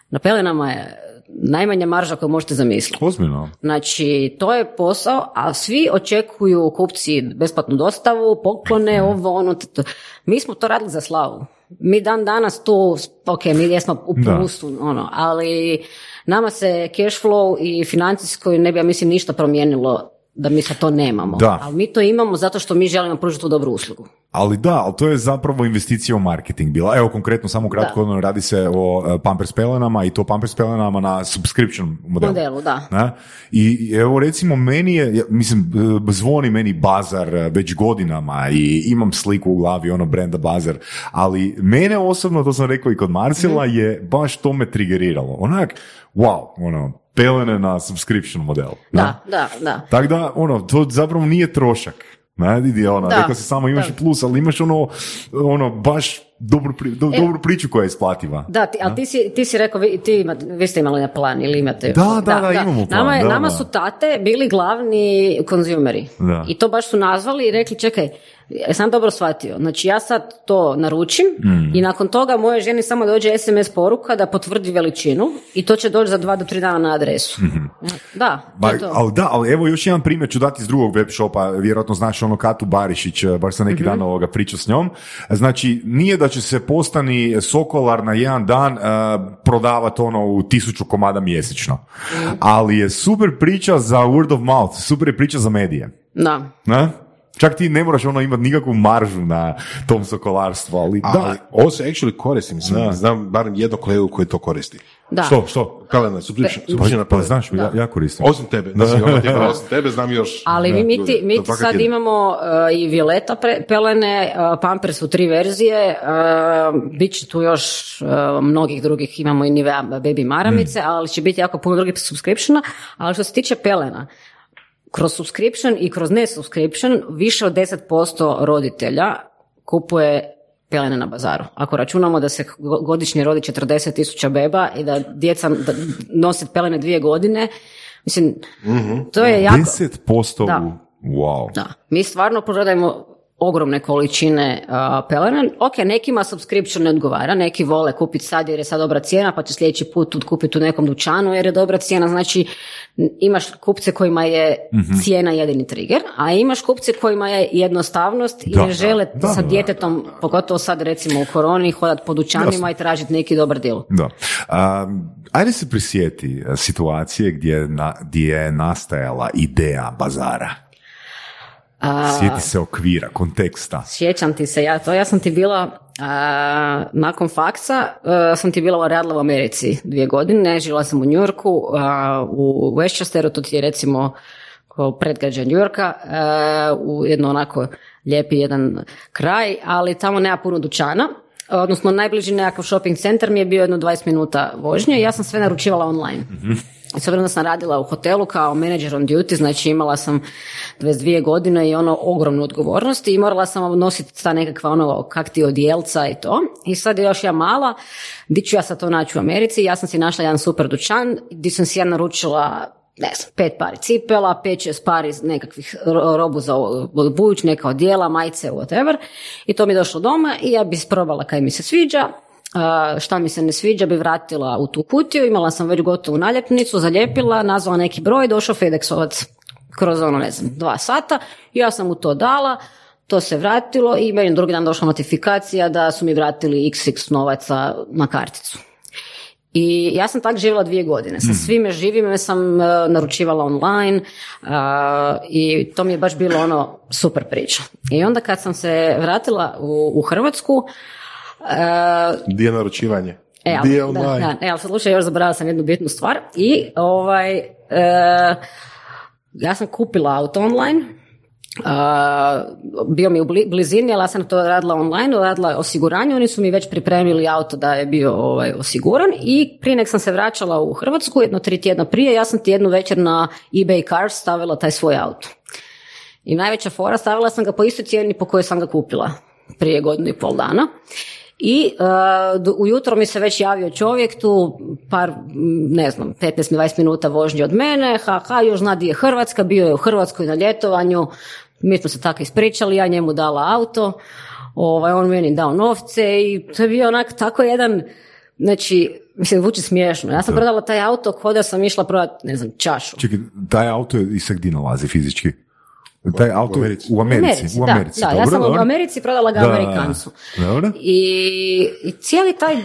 na pelenama je najmanja marža koju možete zamisliti. Ozbiljno. Znači, to je posao, a svi očekuju kupci besplatnu dostavu, poklone, ovo, ono. t- t- Mi smo to radili za slavu. Mi dan danas tu, ok, mi jesmo u Da. plusu, ono, ali nama se cash flow i financijsko ne bi, ja mislim, ništa promijenilo da mi sad to nemamo. Da. Ali mi to imamo zato što mi želimo pružiti tu dobru uslugu. Ali da, ali to je zapravo investicija u marketing bila. Evo konkretno, samo kratko, ono, radi se o e, Pampers pelenama i to Pampers pelenama na subscription modelu. Modelu, da. Ne? I evo recimo meni je, mislim, e, zvoni meni bazar e, već godinama i imam sliku u glavi, ono brenda bazar, ali mene osobno, to sam rekao i kod Marcela, Mhm. je baš to me trigeriralo. Onak, wow, ono, pelene na subscription model. Da, da, da. Tako da, ono, to zapravo nije trošak. Ne, vidi, ono, Da, rekao si samo imaš da. plus, ali imaš ono, ono, baš dobru, pri- do- E. dobru priču koja je isplativa. Da, ti, ali ti si, ti si rekao, vi, ti imate, vi ste imali na plan ili imate? Da, da, da, imamo plan, Nama, je- da, nama da. su tate bili glavni konzumeri. Da. I to baš su nazvali i rekli, čekaj, jesam dobro shvatio. Znači ja sad to naručim Mm. i nakon toga moje ženi samo dođe SMS poruka da potvrdi veličinu i to će doći za dva do tri dana na adresu. Da, to Ba, je to. ali da, ali evo još jedan primjer ću dati iz drugog web shopa, vjerojatno znaš ono Katu Barišić, eh, baš sam neki dan ovoga pričao s njom. Znači, nije da će se postani Sokolar na jedan dan uh, prodavati ono u tisuću komada mjesečno, ali je super priča za word of mouth, super je priča za medije. Da. Ne? Čak ti ne moraš ono imati nikakvu maržu na tom sokolarstvu, ali Ali da. ovo se actually koristi, mislim, znam barem jednog kolegu koji to koristi. Da. Što, što? Kalena, subscription, Pa- Pa pelene. znaš, ja, ja koristim. Osim tebe, da, si ono tipa, osim tebe znam još. Ali mi, mi, ti, mi ti sad imamo uh, i Violeta pre, pelene, uh, Pampers u tri verzije, uh, bit će tu još uh, mnogih drugih, imamo i Nivea baby maramice, ali će biti jako puno drugih subscriptiona, ali što se tiče pelena, kroz subscription i kroz ne subscription više od 10% roditelja kupuje pelene na bazaru. Ako računamo da se godišnje rodi 40 tisuća beba i da djeca nose pelene dvije godine, mislim, to je jako... 10% Da. Wow. Da, mi stvarno prodajemo ogromne količine uh, pelena. Ok, nekima subscription ne odgovara, neki vole kupiti sad jer je sad dobra cijena, pa će sljedeći put kupiti u nekom dućanu jer je dobra cijena. Znači, imaš kupce kojima je cijena jedini trigger, a imaš kupce kojima je jednostavnost i Da, ne da, žele da, sa da, djetetom, pogotovo sad recimo u koroni, hodati po dućanima i tražiti neki dobar deal. Da. Um, ajde se prisjeti uh, situacije gdje, je na, gdje je nastajala ideja bazara. A, Sjeti se okvira, konteksta. Sjećam ti se, ja to, ja sam ti bila, a, nakon faksa, a, sam ti bila radila u Americi dvije godine, žila sam u Njurku, u Westchesteru, to ti je recimo kao predgrađe Njurka, a, u jedno onako lijepi jedan kraj, ali tamo nema puno dućana, odnosno najbliži nekakav shopping centar mi je bio jedno 20 minuta vožnje i ja sam sve naručivala online. I s obzirom da sam radila u hotelu kao manager on duty, znači imala sam 22 godine i ono ogromnu odgovornost i morala sam nositi ta nekakva ono kak ti odjelca i to. I sad je još ja mala, di ću ja sad to naći u Americi, ja sam si našla jedan super dućan di sam si ja naručila ne znam, pet pari cipela, pet šest pari nekakvih ro- robu za bujuć, neka odjela, majice, whatever. I to mi je došlo doma i ja bi isprobala kaj mi se sviđa, šta mi se ne sviđa bi vratila u tu kutiju, imala sam već gotovu naljepnicu, zalijepila, nazvala neki broj, došao Fedexovac kroz ono, ne znam, dva sata, ja sam mu to dala, to se vratilo i meni drugi dan došla notifikacija da su mi vratili xx novaca na karticu. I ja sam tak živjela dvije godine. Sa svime živime sam e, naručivala online a, i to mi je baš bilo ono super priča. I onda kad sam se vratila u, u Hrvatsku, e, Di je naručivanje? E, ali, da, da, e, ali slušaj, još zaboravila sam jednu bitnu stvar. I ovaj, e, ja sam kupila auto online, a, bio mi u bli- blizini, ali ja sam to radila online, radila osiguranje, oni su mi već pripremili auto da je bio ovaj, osiguran i prije nek sam se vraćala u Hrvatsku, jedno tri tjedna prije, ja sam ti jednu večer na eBay Cars stavila taj svoj auto. I najveća fora, stavila sam ga po istoj cijeni po kojoj sam ga kupila prije godinu i pol dana. I uh, ujutro mi se već javio čovjek tu par, ne znam, 15-20 minuta vožnje od mene, ha, ha, još zna di je Hrvatska, bio je u Hrvatskoj na ljetovanju, mi smo se tako ispričali, ja njemu dala auto, ovaj, on meni dao novce i to je bio onak tako jedan, znači, mislim, zvuči smiješno. Ja sam prodala taj auto kao da sam išla prodati, ne znam, čašu. Čekaj, taj auto je i sad gdje nalazi fizički? Taj auto u Americi. Americi. U Americi, da, da, dobro, ja sam dobro. u Americi prodala ga Da, Amerikancu. dobro. I, I cijeli taj,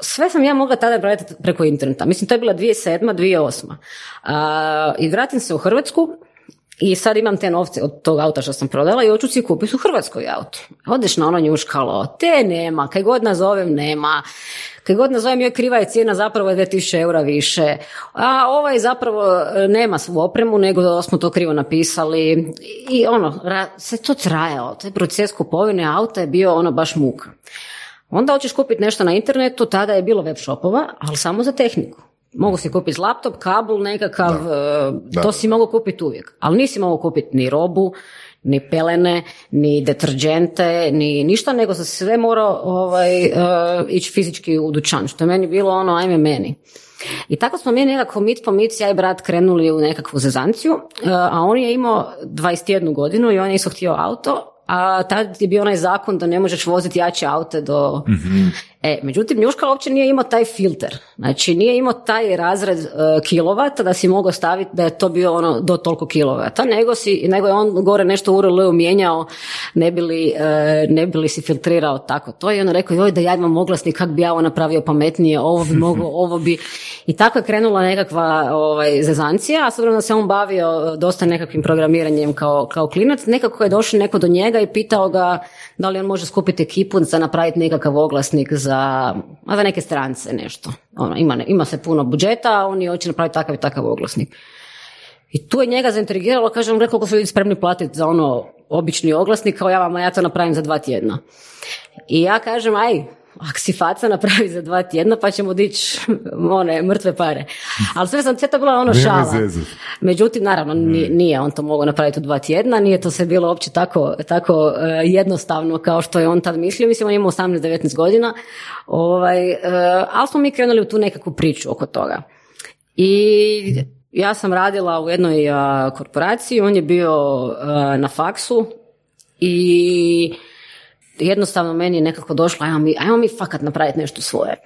sve sam ja mogla tada prodati preko interneta. Mislim, to je bila 2007. 2008. A, I vratim se u Hrvatsku i sad imam te novce od tog auta što sam prodala i hoću si kupiti u Hrvatskoj auto. Odeš na ono njuškalo, te nema, kaj god nazovem nema, kaj god nazovem joj kriva je cijena zapravo je 2000 eura više, a ovaj zapravo e, nema svu opremu nego smo to krivo napisali i ono, sve to trajalo, taj proces kupovine auta je bio ono baš muka. Onda hoćeš kupiti nešto na internetu, tada je bilo web shopova, ali samo za tehniku. Mogu si kupiti laptop, kabel nekakav, e, to si mogu kupiti uvijek. Ali nisi mogu kupiti ni robu, ni pelene, ni deterđente, ni ništa, nego sam sve morao ovaj, e, ići fizički u dućan, što je meni bilo ono, ajme meni. I tako smo mi nekako mit po mit, ja i brat krenuli u nekakvu zezanciju, e, a on je imao 21 godinu i on je isto htio auto, a tad je bio onaj zakon da ne možeš voziti jače aute do... E, međutim, Njuška uopće nije imao taj filter. Znači, nije imao taj razred e, kilovata da si mogao staviti da je to bio ono do toliko kilovata, nego, si, nego je on gore nešto u URL-u mijenjao, ne bi, li, e, ne bi li si filtrirao tako to. I on je rekao, joj, da ja imam oglasnik, kak bi ja ovo napravio pametnije, ovo bi moglo, ovo bi... I tako je krenula nekakva ovaj, zezancija, a s obzirom da se on bavio dosta nekakvim programiranjem kao, kao klinac, nekako je došao neko do njega i pitao ga da li on može skupiti ekipu za napraviti nekakav oglasnik za, za neke strance nešto. Ono, ima, ima se puno budžeta, a oni hoće napraviti takav i takav oglasnik. I tu je njega zaintrigiralo, kažem, rekao ko su ljudi spremni platiti za ono obični oglasnik, kao ja vam, ja to napravim za dva tjedna. I ja kažem, aj, ako si faca napravi za dva tjedna pa ćemo dići one mrtve pare. Ali sve sam, sve to bila ono šala. Međutim, naravno, nije, on to mogao napraviti u dva tjedna, nije to sve bilo uopće tako, tako e, jednostavno kao što je on tad mislio. Mislim, on imao 18-19 godina, ovaj, e, ali smo mi krenuli u tu nekakvu priču oko toga. I ja sam radila u jednoj a, korporaciji, on je bio na faksu i jednostavno meni je nekako došlo, ajmo mi, ajmo mi fakat napraviti nešto svoje.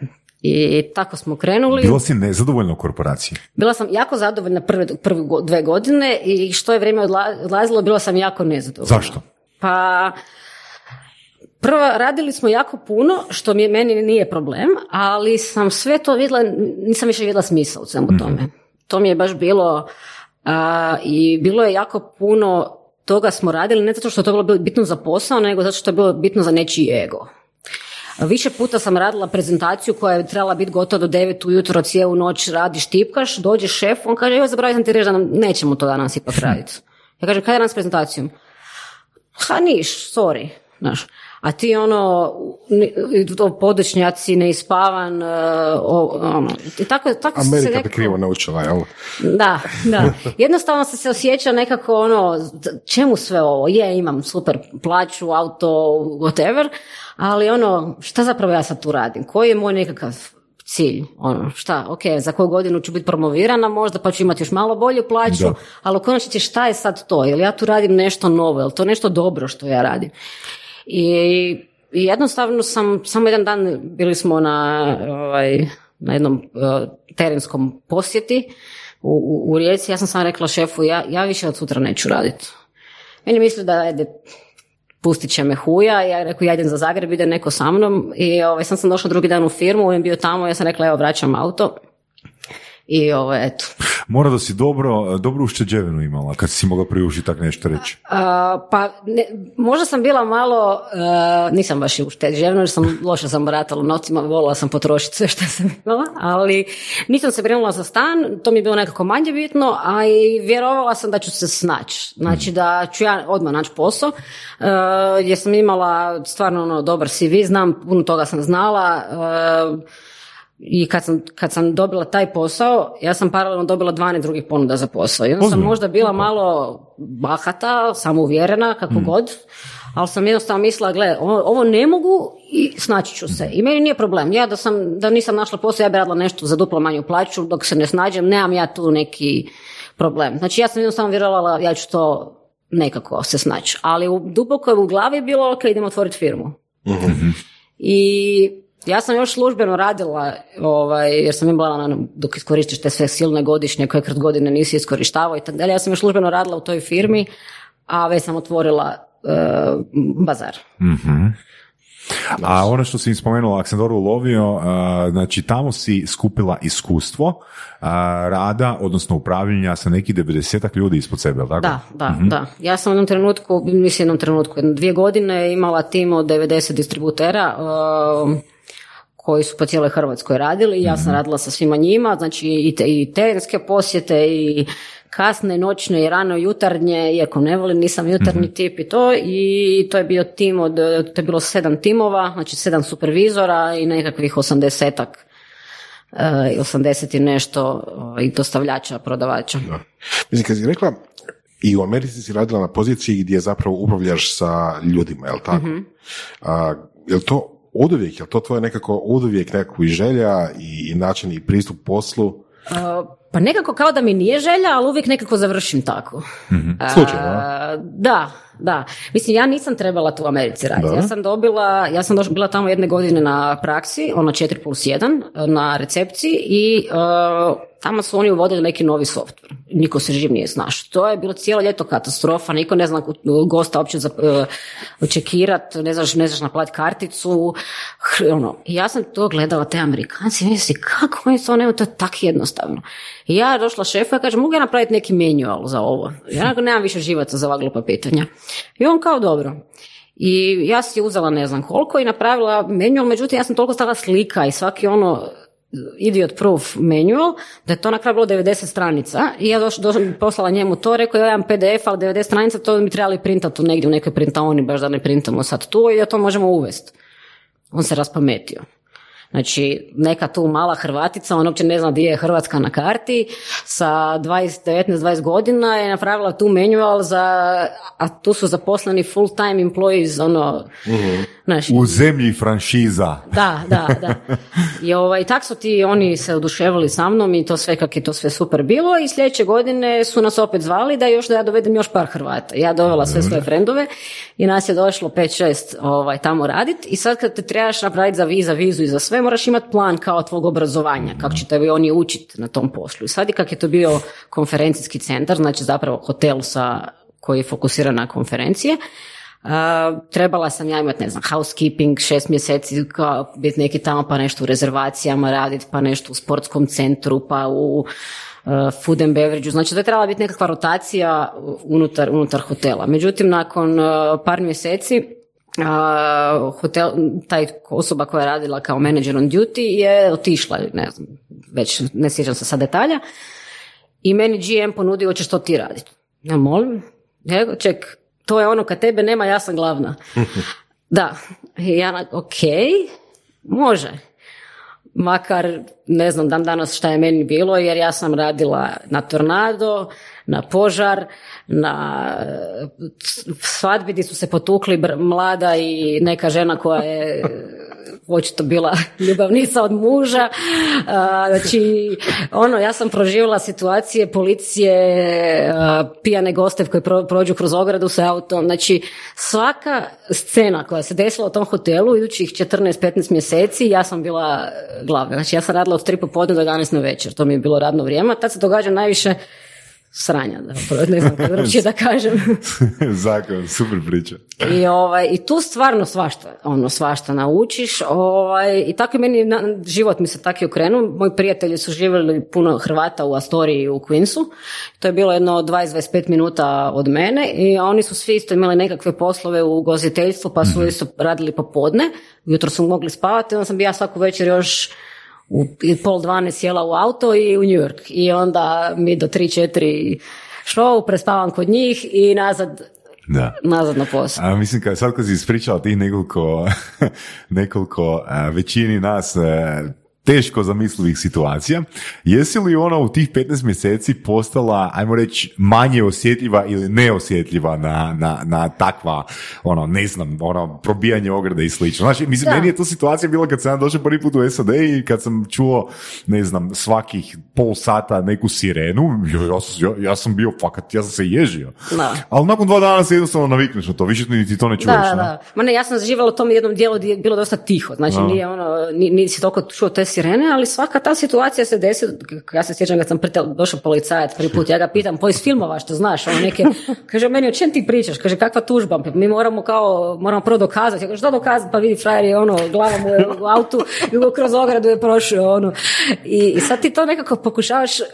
I tako smo krenuli. Bila si nezadovoljna u korporaciji? Bila sam jako zadovoljna prve, prve dve godine i što je vrijeme odla- odlazilo, bila sam jako nezadovoljna. Zašto? Pa, prvo, radili smo jako puno, što mi meni nije problem, ali sam sve to vidjela, nisam više vidjela smisla u svemu tome. To mi je baš bilo, a, i bilo je jako puno toga smo radili, ne zato što je to bilo bitno za posao, nego zato što je bilo bitno za nečiji ego. Više puta sam radila prezentaciju koja je trebala biti gotova do 9 ujutro, cijelu noć radiš, tipkaš, dođe šef, on kaže, joj, zaboravio sam ti reći da nam nećemo to danas ipak raditi. Ja kažem, kaj je danas prezentacijom? Ha, niš, sorry, znaš. A ti ono, to podečnjaci, neispavan, e, ono, tako, tako se Amerika nekako- krivo naučila, jel? da, da. Jednostavno se se osjeća nekako ono, čemu sve ovo? Je, imam super plaću, auto, whatever, ali ono, šta zapravo ja sad tu radim? Koji je moj nekakav cilj? Ono, šta, ok, za koju godinu ću biti promovirana možda pa ću imati još malo bolju plaću, Da. ali u konačnici šta je sad to? Jel ja tu radim nešto novo? Jel to nešto dobro što ja radim? I, i jednostavno sam, samo jedan dan bili smo na, ovaj, na jednom eh, terenskom posjeti u, u, u Rijeci. Ja sam sam rekla šefu, ja, ja više od sutra neću raditi. Meni misli da ajde, pustit će me huja, ja rekao ja idem za Zagreb, ide neko sa mnom i ovaj, sam sam došla drugi dan u firmu, on je bio tamo, ja sam rekla evo vraćam auto i ovo, eto. Mora da si dobro, dobru ušteđevinu imala kad si mogla priužiti tak nešto reći. A, pa ne, možda sam bila malo, a, nisam baš i ušteđevna jer sam loše sam baratala novcima, volila sam potrošiti sve što sam imala, ali nisam se brinula za stan, to mi je bilo nekako manje bitno, a i vjerovala sam da ću se snaći, znači da ću ja odmah naći posao, a, jer sam imala stvarno ono, dobar CV, znam, puno toga sam znala, a, i kad sam, kad sam dobila taj posao, ja sam paralelno dobila 12 drugih ponuda za posao. I onda sam možda bila malo bahata, samouvjerena, kako god, ali sam jednostavno mislila, gle, ovo, ne mogu i snaći ću se. I meni nije problem. Ja da, sam, da nisam našla posao, ja bi radila nešto za duplo manju plaću, dok se ne snađem, nemam ja tu neki problem. Znači ja sam jednostavno vjerovala, ja ću to nekako se snaći. Ali u, duboko je u glavi bilo, ok, idemo otvoriti firmu. I ja sam još službeno radila, ovaj, jer sam imala ono, dok iskoristiš te sve silne godišnje koje kroz godine nisi iskorištavao i tako dalje. Ja sam još službeno radila u toj firmi, a već sam otvorila e, bazar. A ono što si im spomenula, Aksandoru ulovio, a, znači tamo si skupila iskustvo a, rada, odnosno upravljanja sa nekih 90 ljudi ispod sebe, tako? Da, da, da. Ja sam u jednom trenutku, mislim jednom trenutku, jedno dvije godine imala tim od 90 distributera koji su po cijeloj Hrvatskoj radili. Ja sam radila sa svima njima, znači i, te, i terenske posjete i kasne, noćne i rano jutarnje, iako ne volim, nisam jutarnji tip i to. I to je bio tim od, to je bilo sedam timova, znači sedam supervizora i nekakvih osamdesetak i 80 i nešto i dostavljača, prodavača. Mislim, kad si rekla, i u Americi si radila na poziciji gdje zapravo upravljaš sa ljudima, jel tako? A, jel to oduvijek, jel to tvoje nekako oduvijek nekako i želja i, i način i pristup poslu? Uh, Pa nekako kao da mi nije želja, ali uvijek nekako završim tako. A, Slučajno, a? da, da. Mislim, ja nisam trebala tu u Americi raditi. Ja sam dobila, ja sam došla, bila tamo jedne godine na praksi, ono 4 plus 1, na recepciji i uh, tamo su oni uvodili neki novi softver. Niko se živ nije snašao. To je bilo cijelo ljeto katastrofa, niko ne zna gosta uopće za, uh, čekirat, ne znaš, ne znaš naplatiti karticu. Hr- ono. I ja sam to gledala, te Amerikanci, i misli, kako oni to nemaju, to je tako jednostavno. I ja došla šefu, ja kažem, mogu ja napraviti neki manual za ovo? Ja nemam više živaca za ova glupa pitanja. I on kao, dobro. I ja si uzela ne znam koliko i napravila manual, međutim ja sam toliko stala slika i svaki ono idiot proof manual, da je to na kraju bilo 90 stranica i ja doš, doš, poslala njemu to, rekao ja imam PDF, ali 90 stranica, to bi trebali printati negdje u nekoj printaoni, baš da ne printamo sad tu i da to možemo uvesti. On se raspametio. Znači, neka tu mala Hrvatica, on uopće ne zna gdje je Hrvatska na karti, sa 20, 19-20 godina je napravila tu manual za, a tu su zaposleni full time employees, ono, znači, U zemlji franšiza. da, da, da. I ovaj, tak su ti, oni se oduševili sa mnom i to sve, kak je to sve super bilo i sljedeće godine su nas opet zvali da još da ja dovedem još par Hrvata. Ja dovela sve svoje frendove i nas je došlo 5-6 ovaj, tamo radit i sad kad te trebaš napraviti za viza, vizu i za sve, moraš imati plan kao tvog obrazovanja, kako će te oni učiti na tom poslu. I sad i kak je to bio konferencijski centar, znači zapravo hotel sa, koji je fokusiran na konferencije, Uh, trebala sam ja imati, ne znam, housekeeping, šest mjeseci, kao biti neki tamo, pa nešto u rezervacijama raditi, pa nešto u sportskom centru, pa u uh, food and beverage Znači, to je trebala biti nekakva rotacija unutar, unutar hotela. Međutim, nakon uh, par mjeseci, uh, hotel, taj osoba koja je radila kao manager on duty je otišla, ne znam, već ne sjećam se sad detalja, i meni GM ponudio, hoćeš to ti raditi. Ja molim, Evo, ček, to je ono kad tebe nema, ja sam glavna. da, ja, na- ok, može. Makar, ne znam dan danas šta je meni bilo, jer ja sam radila na tornado, na požar, na eh, svadbi gdje su se potukli mlada i neka žena koja je eh, očito bila ljubavnica od muža. A, znači, ono, ja sam proživjela situacije policije, a, pijane goste koji pro- prođu kroz ogradu sa autom. Znači, svaka scena koja se desila u tom hotelu idućih 14-15 mjeseci, ja sam bila glavna. Znači, ja sam radila od 3 popodne do 11 na večer. To mi je bilo radno vrijeme. Tad se događa najviše sranja, da, ne znam kako da kažem. Zakon, super priča. I, ovaj, I tu stvarno svašta, ono, svašta naučiš. Ovaj, I tako je meni, na- život mi se tako i okrenuo. Moji prijatelji su živjeli puno Hrvata u Astoriji i u Queensu. To je bilo jedno 20-25 minuta od mene i oni su svi isto imali nekakve poslove u ugostiteljstvu pa su isto radili popodne. Jutro su mogli spavati, onda sam bi ja svaku večer još u i pol dvanaest sjela u auto i u New York. I onda mi do tri, četiri show, prespavam kod njih i nazad, Da. nazad na posao. A mislim, kad, sad kad si ispričala tih nekoliko, nekoliko a, većini nas e, teško zamislivih situacija, jesi li ona u tih 15 mjeseci postala, ajmo reći, manje osjetljiva ili neosjetljiva na, na, na takva, ono, ne znam, ono, probijanje ograde i slično. Znači, mislim, Da. meni je to situacija bila kad sam ja došao prvi put u SAD i kad sam čuo, ne znam, svakih pol sata neku sirenu, ja, ja, sam, ja, ja sam bio fakat, ja sam se ježio. Da. Ali nakon dva dana se jednostavno navikneš na to, više niti to ne čuješ. Da, da. Ma ne, ja sam živjela u tom jednom dijelu gdje je bilo dosta tiho. Znači, nije ono, ni- nisi toliko čuo te sirene, ali svaka ta situacija se desi. Ja se sjećam kad sam pritel, došao policajac prvi put, ja ga pitam, po iz filmova što znaš, ono neke, kaže, meni o čem ti pričaš? Kaže, kakva tužba? Mi moramo kao, moramo prvo dokazati. Ja kažem, što dokazati? Pa vidi, frajer je ono, glava mu je u autu i kroz ogradu je prošao, ono. I, I sad ti to nekako pokušavaš e,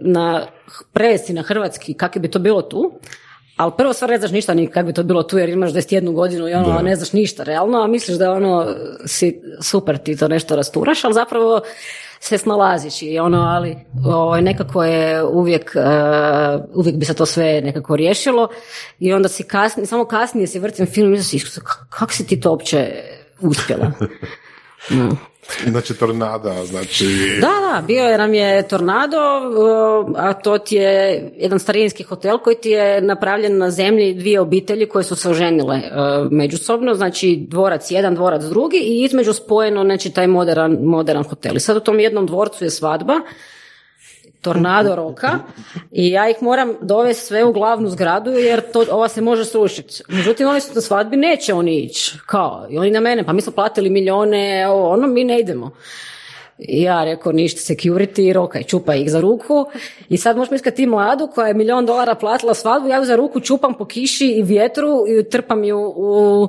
na, prevesti na hrvatski, kako bi to bilo tu, ali prvo stvar ne znaš ništa ni kako bi to bilo tu jer imaš 21 godinu i ono ne znaš ništa realno, a misliš da ono si super ti to nešto rasturaš, ali zapravo se snalaziš i ono, ali ovaj, nekako je uvijek, eh, uvijek bi se to sve nekako riješilo i onda si kasnije, samo kasnije si vrtim film i misliš, "K- kako si ti to uopće uspjela? Mm. Znači tornada, znači... Da, da, bio je nam je tornado, a to ti je jedan starinski hotel koji ti je napravljen na zemlji dvije obitelji koje su se oženile uh, međusobno, znači dvorac jedan, dvorac drugi i između spojeno znači taj modern, modern hotel. I sad u tom jednom dvorcu je svadba, tornado roka i ja ih moram dovesti sve u glavnu zgradu jer to, ova se može srušiti. Međutim, oni su na svadbi, neće oni ići. Kao, i oni na mene, pa mi smo platili milijone, ono, mi ne idemo. Ja rekao ništa security, rokaj, čupa ih za ruku. I sad možeš misliti ti mladu koja je milion dolara platila svadbu, ja ju za ruku čupam po kiši i vjetru i trpam ju u,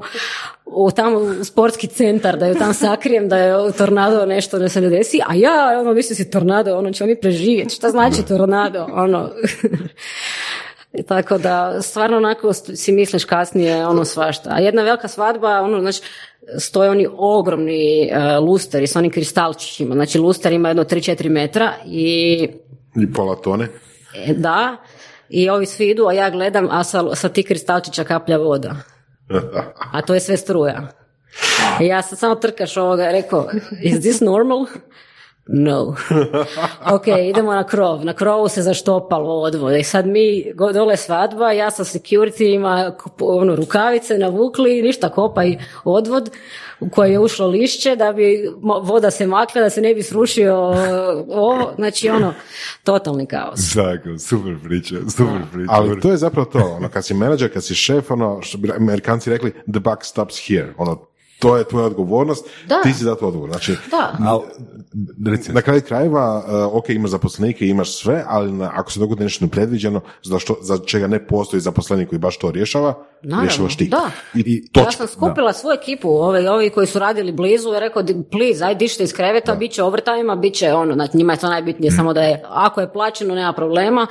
u tamo sportski centar, da ju tam sakrijem da je tornado nešto da se ne desi, a ja ono mislim si tornado, ono ćemo mi preživjeti, šta znači tornado, ono Tako da, stvarno onako si misliš kasnije ono svašta. A jedna velika svadba, ono, znači, stoje oni ogromni uh, lusteri s onim kristalčićima. Znači, luster ima jedno 3-4 metra i I pola tone. e, da, i ovi svi idu, a ja gledam, a sa, sa tih kristalčića kaplja voda. A to je sve struja. Ja sam samo trkaš ovoga rekao, is this normal? No. ok, idemo na krov. Na krovu se zaštopalo odvod. I sad mi dole svadba, ja sa security ono, rukavice navukli, ništa kopaj odvod u koji je ušlo lišće da bi voda se makla, da se ne bi srušio ovo. Znači ono, totalni kaos. Zakon, super priča, super priča. Ali to je zapravo to, ono, kad si menadžer, kad si šef, ono, što bi Amerikanci rekli, the buck stops here. Ono, to je tvoja odgovornost, da. ti si za to odgovor. Znači, da. na kraju krajeva, uh, ok, imaš zaposlenike, imaš sve, ali na, ako se dogodi nešto nepredviđeno, za, što, za čega ne postoji zaposlenik koji baš to rješava, Naravno, rješavaš ti. Da. I, I ja sam skupila da. svoju ekipu, ovi, ovi koji su radili blizu, je rekao, please, aj dište iz kreveta, bit će overtime bit će ono, znači njima je to najbitnije, mm. samo da je, ako je plaćeno, nema problema.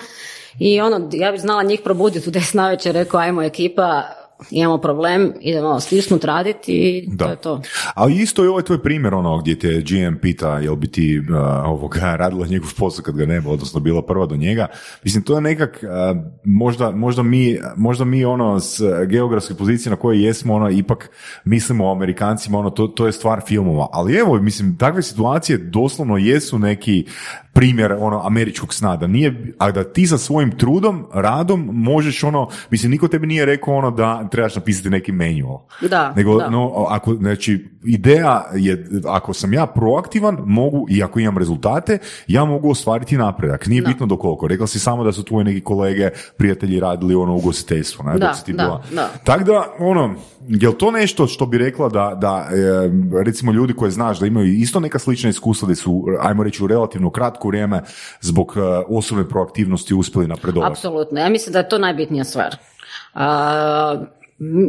I ono, ja bih znala njih probuditi u deset navečer, rekao, ajmo ekipa, imamo problem, idemo stisnut raditi i da. to je to. Ali isto je ovaj tvoj primjer ono gdje te GM pita jel bi ti uh, ovoga, radila njegov posao kad ga nema, odnosno bila prva do njega. Mislim, to je nekak, uh, možda, možda, mi, možda mi ono s geografske pozicije na kojoj jesmo, ono, ipak mislimo o Amerikancima, ono, to, to je stvar filmova. Ali evo, mislim, takve situacije doslovno jesu neki primjer ono američkog sna, da nije, a da ti sa svojim trudom, radom možeš ono, mislim, niko tebi nije rekao ono da trebaš napisati neki manual. Da, Nego, da. no, ako, znači, ideja je, ako sam ja proaktivan, mogu, i ako imam rezultate, ja mogu ostvariti napredak. Nije bitno do koliko. Rekla si samo da su tvoji neki kolege, prijatelji radili ono ugostiteljstvo. Ne? Da, da, da. Tako da, ono, je to nešto što bi rekla da, da e, recimo ljudi koje znaš da imaju isto neka slična iskustva da su, ajmo reći, u relativno kratko vrijeme zbog e, osobne proaktivnosti uspjeli napredovati? Apsolutno. Ja mislim da je to najbitnija stvar. Uh,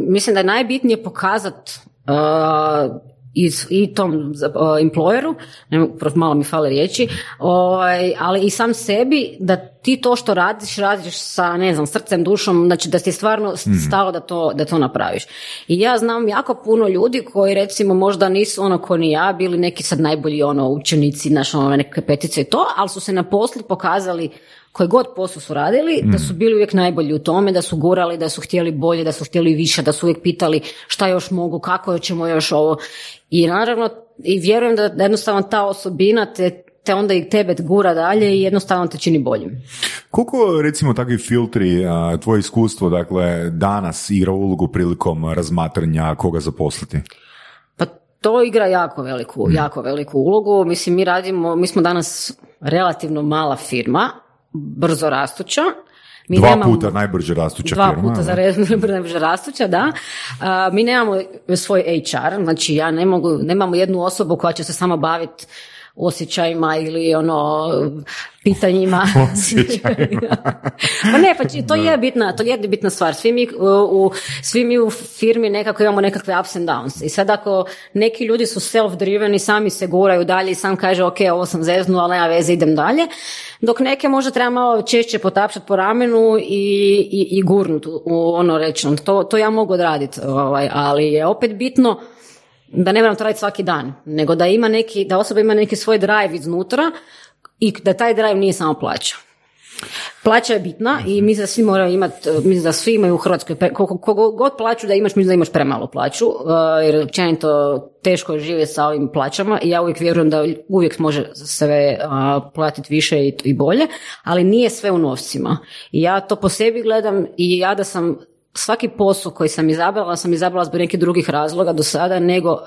mislim da je najbitnije pokazati uh, iz, i tom uh, employeru, ne malo mi fale riječi, ovaj, ali i sam sebi da ti to što radiš, radiš sa, ne znam, srcem, dušom, znači da ti je stvarno mhm. stalo da to, da to napraviš. I ja znam jako puno ljudi koji recimo možda nisu ono ko ni ja, bili neki sad najbolji ono učenici, naš ono neke petice i to, ali su se na poslu pokazali koji god posao su radili, da su mm. bili uvijek najbolji u tome, da su gurali, da su htjeli bolje, da su htjeli više, da su uvijek pitali šta još mogu, kako ćemo još ovo. I naravno, i vjerujem da jednostavno ta osobina te, te onda i tebe gura dalje i jednostavno te čini boljim. Koliko recimo takvi filtri, tvoje iskustvo, dakle, danas igra ulogu prilikom razmatranja koga zaposliti? Pa to igra jako veliku, mm. jako veliku ulogu. Mislim, mi radimo, mi smo danas relativno mala firma, brzo rastuća. Mi dva nemamo, puta najbrže rastuća dva firma. Dva puta za najbrže rastuća, da. mi nemamo svoj HR, znači ja ne mogu, nemamo jednu osobu koja će se samo baviti osjećajima ili ono pitanjima. pa ne, pa to je bitna, to je bitna stvar. Svi mi u, svi mi u firmi nekako imamo nekakve ups and downs. I sad ako neki ljudi su self-driven i sami se guraju dalje i sam kaže ok, ovo sam zeznu, ali nema veze, idem dalje. Dok neke možda treba malo češće potapšati po ramenu i, i, i gurnut u ono rečeno. To, to ja mogu odraditi, ovaj, ali je opet bitno da ne moram to raditi svaki dan, nego da ima neki, da osoba ima neki svoj drive iznutra i da taj drive nije samo plaća. Plaća je bitna i mi da svi moraju imati, mi da svi imaju u Hrvatskoj, koliko god plaću da imaš, mislim da imaš premalu plaću, uh, jer općenito teško je živjeti sa ovim plaćama i ja uvijek vjerujem da uvijek može sve uh, platiti više i bolje, ali nije sve u novcima. I ja to po sebi gledam i ja da sam svaki posao koji sam izabrala, sam izabrala zbog nekih drugih razloga do sada nego uh,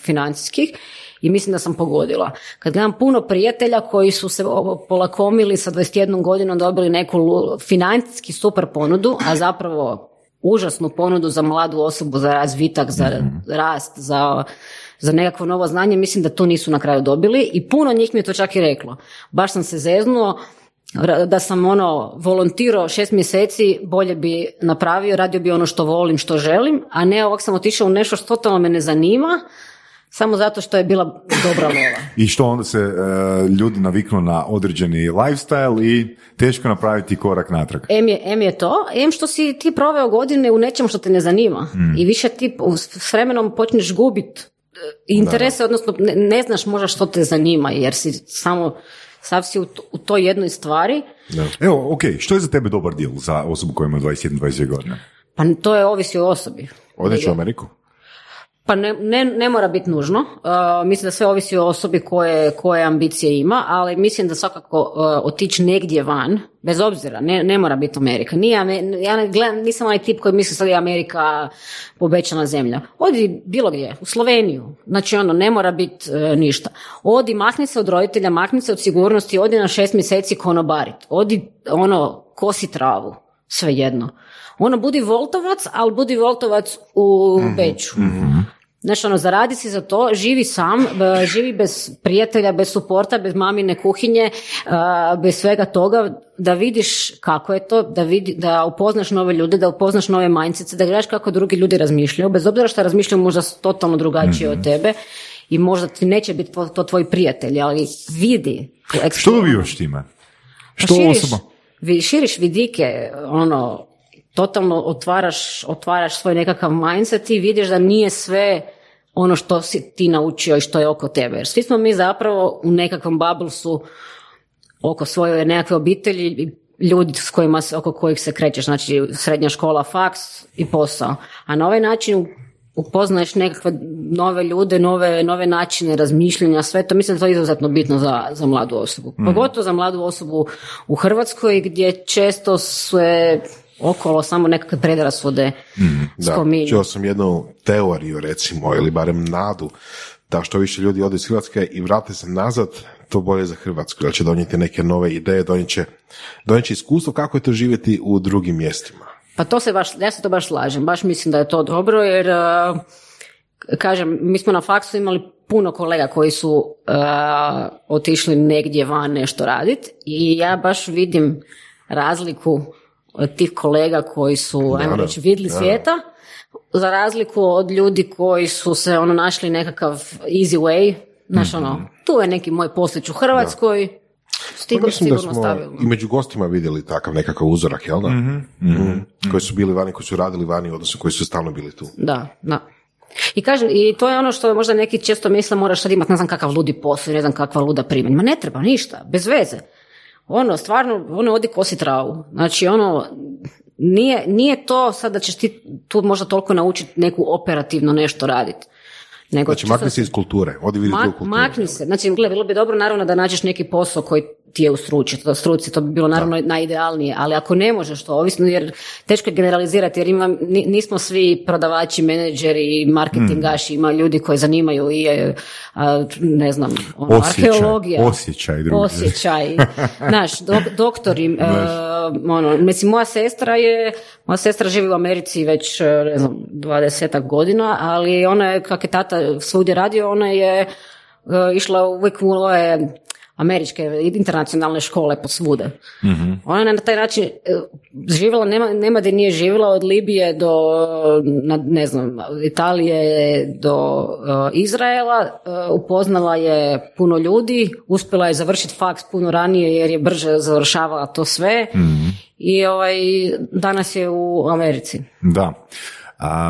financijskih i mislim da sam pogodila. Kad gledam puno prijatelja koji su se polakomili sa 21 godinom dobili neku financijski super ponudu, a zapravo užasnu ponudu za mladu osobu, za razvitak, za mhm. rast, za za nekakvo novo znanje, mislim da to nisu na kraju dobili i puno njih mi je to čak i reklo. Baš sam se zeznuo, da sam ono volontirao šest mjeseci, bolje bi napravio, radio bi ono što volim, što želim, a ne ovak sam otišao u nešto što totalno me ne zanima, samo zato što je bila dobra lova. I što onda se uh, ljudi naviknu na određeni lifestyle i teško napraviti korak natrag. Em je, em je to, em što si ti proveo godine u nečemu što te ne zanima mm. i više ti s vremenom počneš gubiti e, interese, odnosno ne, ne znaš možda što te zanima jer si samo sav si u, u toj jednoj stvari. Da. Evo, ok, što je za tebe dobar deal za osobu koja ima 21-22 godine? Pa to je ovisi o osobi. Odeš u Ameriku? Pa ne, ne, ne mora biti nužno. Uh, mislim da sve ovisi o osobi koje, koje ambicije ima, ali mislim da svakako uh, otići negdje van, bez obzira, ne, ne mora biti Amerika. Nije, ja ne gledam, nisam onaj tip koji misli sad je Amerika pobećana zemlja. Odi bilo gdje, u Sloveniju. Znači ono, ne mora biti uh, ništa. Odi, makni se od roditelja, makni se od sigurnosti, odi na šest mjeseci konobarit. Odi, ono, kosi travu, svejedno. Ono, budi voltovac, ali budi voltovac u Beću. Znaš, ono, zaradi si za to, živi sam, živi bez prijatelja, bez suporta, bez mamine kuhinje, bez svega toga, da vidiš kako je to, da, vidi, da upoznaš nove ljude, da upoznaš nove manjcice, da gledaš kako drugi ljudi razmišljaju, bez obzira što razmišljaju možda totalno drugačije od tebe i možda ti neće biti to, to tvoj prijatelj, ali vidi. Što dobivaš time? Što Pa širiš, osoba? vi, širiš vidike, ono, totalno otvaraš, otvaraš svoj nekakav mindset i vidiš da nije sve ono što si ti naučio i što je oko tebe. Jer svi smo mi zapravo u nekakvom bubblesu oko svoje nekakve obitelji i ljudi s kojima, se- oko kojih se krećeš, znači srednja škola, faks i posao. A na ovaj način upoznaješ nekakve nove ljude, nove, nove načine razmišljanja, sve to mislim da je to izuzetno bitno za, za mladu osobu. Pogotovo za mladu osobu u Hrvatskoj gdje često sve okolo samo nekakve predrasude Da, spominju. čuo sam jednu teoriju recimo, ili barem nadu, da što više ljudi ode iz Hrvatske i vrate se nazad, to bolje za Hrvatsku, jer će donijeti neke nove ideje, donijet će, donijet će iskustvo kako je to živjeti u drugim mjestima. Pa to se baš, ja se to baš slažem, baš mislim da je to dobro jer uh, kažem, mi smo na faksu imali puno kolega koji su uh, otišli negdje van nešto raditi i ja baš vidim razliku od tih kolega koji su, ajmo reći, vidli da. svijeta, za razliku od ljudi koji su se ono našli nekakav easy way, znaš ono, tu je neki moj poslić u Hrvatskoj, stigo, Pa mislim da sigurno smo i među gostima vidjeli takav nekakav uzorak, jel da? Mhm. Koji su bili vani, koji su radili vani, odnosno koji su stalno bili tu. Da, da. I kažem, i to je ono što možda neki često misle moraš sad imati ne znam kakav ludi posao, ne znam kakva luda primanja. Ma ne treba ništa, bez veze. Ono, stvarno, ono odi kosi travu. Znači, ono, nije, nije to sad da ćeš ti tu možda toliko naučiti neku operativno nešto raditi. Nego Znači, makni se iz kulture, odi vidi Ma- kulturu. makni se. Znači, gle, bilo bi dobro naravno da nađeš neki posao koji ti je u struci, to, struci, to bi bilo naravno najidealnije, ali ako ne možeš to, ovisno, jer teško je generalizirati, jer ima, ni- nismo svi prodavači, menadžeri i marketingaši, ima ljudi koji zanimaju i, e, a, ne znam, ono, Osjećaj, arheologija. osjećaj drugi. Osjećaj. Znaš, dok- doktori, e, ono, mislim, moja sestra je, moja sestra živi u Americi već, e, ne znam, dvadesetak godina, ali ona je, kak je tata svugdje radio, ona je išla uvijek u ove američke internacionalne škole po svude. Ona je na taj način e, živjela, nema, nema da nije živjela od Libije do, na, ne znam, Italije do e, Izraela, e, upoznala je puno ljudi, uspjela je završiti faks puno ranije jer je brže završavala to sve i ovaj, danas je u Americi. Da.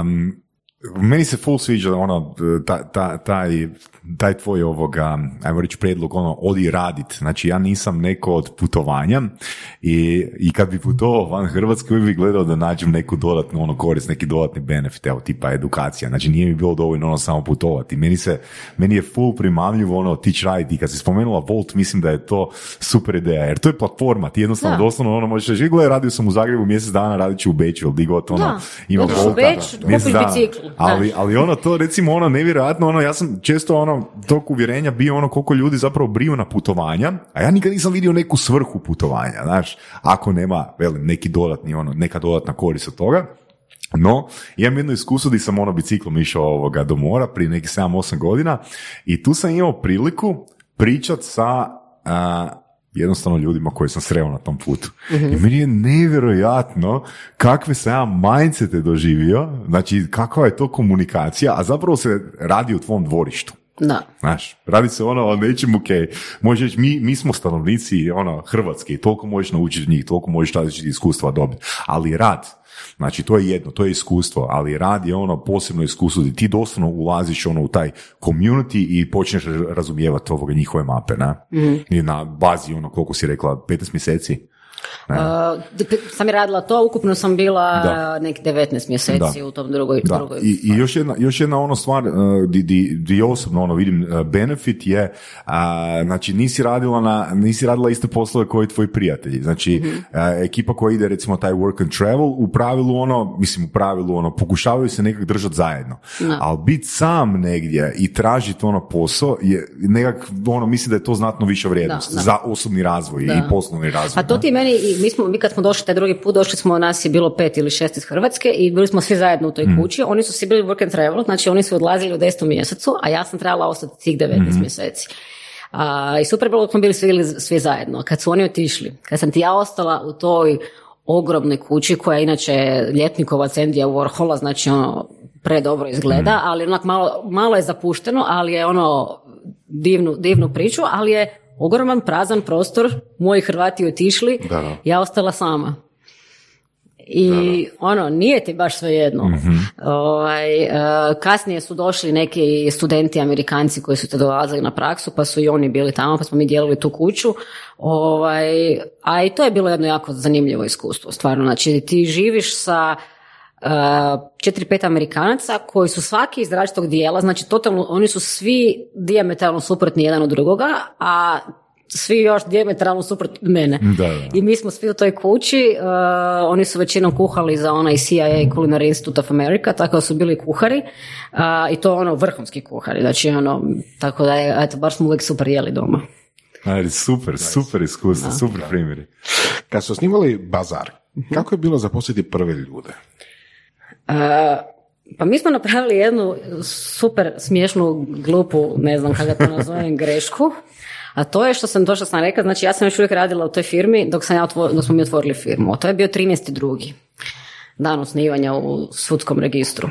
Um, meni se full sviđa ono, ta, ta, taj, taj tvoj ovoga, ajmo reći prijedlog, ono, odi radit. Znači, ja nisam neko od putovanja i, i kad bi putovao van Hrvatske, uvijek bi gledao da nađem neku dodatnu ono, korist, neki dodatni benefit, evo, tipa edukacija. Znači, nije mi bilo dovoljno ono samo putovati. Meni se, meni je full primamljivo ono, tići raditi. I kad si spomenula Volt, mislim da je to super ideja, jer to je platforma. Ti jednostavno Da. doslovno ono možeš reći, gle, radio sam u Zagrebu mjesec dana, radit ću u Beću, ili di god ono, Da. ima Volta, Beč, mjesec kupiš dana. bicikl, Ali, ali ono to recimo ono nevjerojatno ono ja sam često ono tog uvjerenja bio ono koliko ljudi zapravo briju na putovanja, a ja nikad nisam vidio neku svrhu putovanja, znaš, ako nema velim neki dodatni ono neka dodatna korist od toga. No, imam jedno iskustvo gdje sam ono biciklom išao ovoga do mora prije nekih 7-8 godina i tu sam imao priliku pričat sa a, jednostavno ljudima koje sam sreo na tom putu. I meni je nevjerojatno kakve sam ja mindsete doživio, znači kakva je to komunikacija, a zapravo se radi u tvom dvorištu. Da. Znaš, radi se ono o nečemu, ok, možeš, mi, mi smo stanovnici ono, Hrvatske toliko možeš naučiti njih, toliko možeš različitih iskustva dobiti, ali rad, znači to je jedno, to je iskustvo, ali rad je ono posebno iskustvo gdje ti doslovno ulaziš ono u taj community i počneš razumijevati ovoga njihove mape, na? I na bazi ono koliko si rekla, 15 mjeseci. Uh, sam je radila to, ukupno sam bila Da. neki 19 mjeseci Da. u tom drugoj, Da, drugoj i, i još jedna, još jedna ono stvar, uh, di, di, di osobno ono vidim uh, benefit je, a, znači nisi radila, na, nisi radila iste poslove koji tvoji prijatelji, znači Mhm. a, ekipa koja ide recimo taj work and travel, u pravilu ono, mislim u pravilu ono, pokušavaju se nekak držati zajedno, Da. ali biti sam negdje i tražiti ono posao je nekak, ono, mislim da je to znatno viša vrijednost Da, da. za osobni razvoj Da. i poslovni razvoj. Pa to ti meni, i mi, smo, mi kad smo došli taj drugi put, došli smo, nas je bilo pet ili šest iz Hrvatske i bili smo svi zajedno u toj Mm. kući. Oni su svi bili work and travel, znači oni su odlazili u desetom mjesecu, a ja sam trebala ostati tih 19 Mm. mjeseci. A, I super bilo smo bili svi, svi zajedno. Kad su oni otišli, kad sam ti ja ostala u toj ogromnoj kući koja je inače ljetnikova Cendija Warhola, znači ono predobro izgleda, ali onak malo, malo je zapušteno, ali je ono divnu, divnu priču, ali je ogroman prazan prostor, moji Hrvati otišli, Da, da. ja ostala sama. I ono, nije ti baš svejedno. Ovaj, e, kasnije su došli neki studenti Amerikanci koji su te dolazili na praksu, pa su i oni bili tamo, pa smo mi dijelili tu kuću. Ovaj, a i to je bilo jedno jako zanimljivo iskustvo, stvarno. Znači, ti živiš sa četiri, pet Amerikanaca koji su svaki iz različitog dijela, znači totalno, oni su svi diametralno suprotni jedan od drugoga, a svi još diametralno suprotni od mene. Da, da. I mi smo svi u toj kući, uh, oni su većinom kuhali za onaj CIA Culinary Institute of America, tako da su bili kuhari uh, i to ono vrhunski kuhari, znači ono, tako da je, eto, baš smo uvijek super jeli doma. Ali super, super iskustvo, super primjeri. Kad su snimali Bazar, kako je bilo zaposliti prve ljude? Pa mi smo napravili jednu super smiješnu, glupu, ne znam kako to nazovem, grešku. A to je što sam, što sam rekla, znači ja sam još uvijek radila u toj firmi dok, sam ja otvo- dok smo mi otvorili firmu. To je bio 13.2. dan osnivanja u sudskom registru.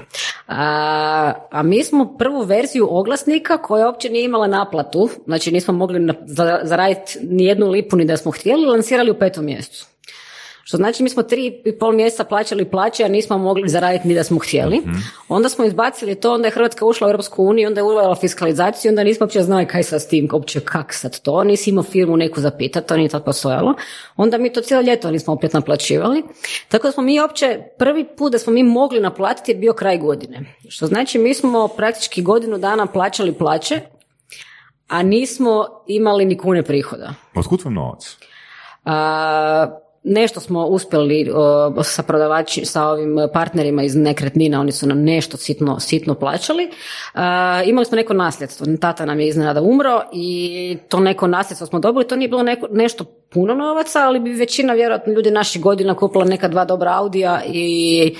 A, a mi smo prvu verziju oglasnika koja uopće nije imala naplatu, znači nismo mogli zaraditi ni jednu lipu ni da smo htjeli, lansirali u petom mjesecu. Što znači mi smo tri i pol mjeseca plaćali plaće, a nismo mogli zaraditi ni da smo htjeli. Onda smo izbacili to, onda je Hrvatska ušla u Europsku uniju, onda je uvela fiskalizaciju, onda nismo uopće znali kaj sad s tim, uopće kak sad to, nisi imao firmu neku zapitati, to nije tad postojalo. Onda mi to cijelo ljeto nismo opet naplaćivali. Tako da smo mi uopće, prvi put da smo mi mogli naplatiti je bio kraj godine. Što znači mi smo praktički godinu dana plaćali plaće, a nismo imali ni kune prihoda. Otkud vam novac? A, nešto smo uspjeli o, sa prodavači, sa ovim partnerima iz nekretnina, oni su nam nešto sitno, sitno plaćali. A, imali smo neko nasljedstvo, tata nam je iznenada umro i to neko nasljedstvo smo dobili, to nije bilo neko, nešto puno novaca, ali bi većina vjerojatno ljudi naših godina kupila neka dva dobra Audija i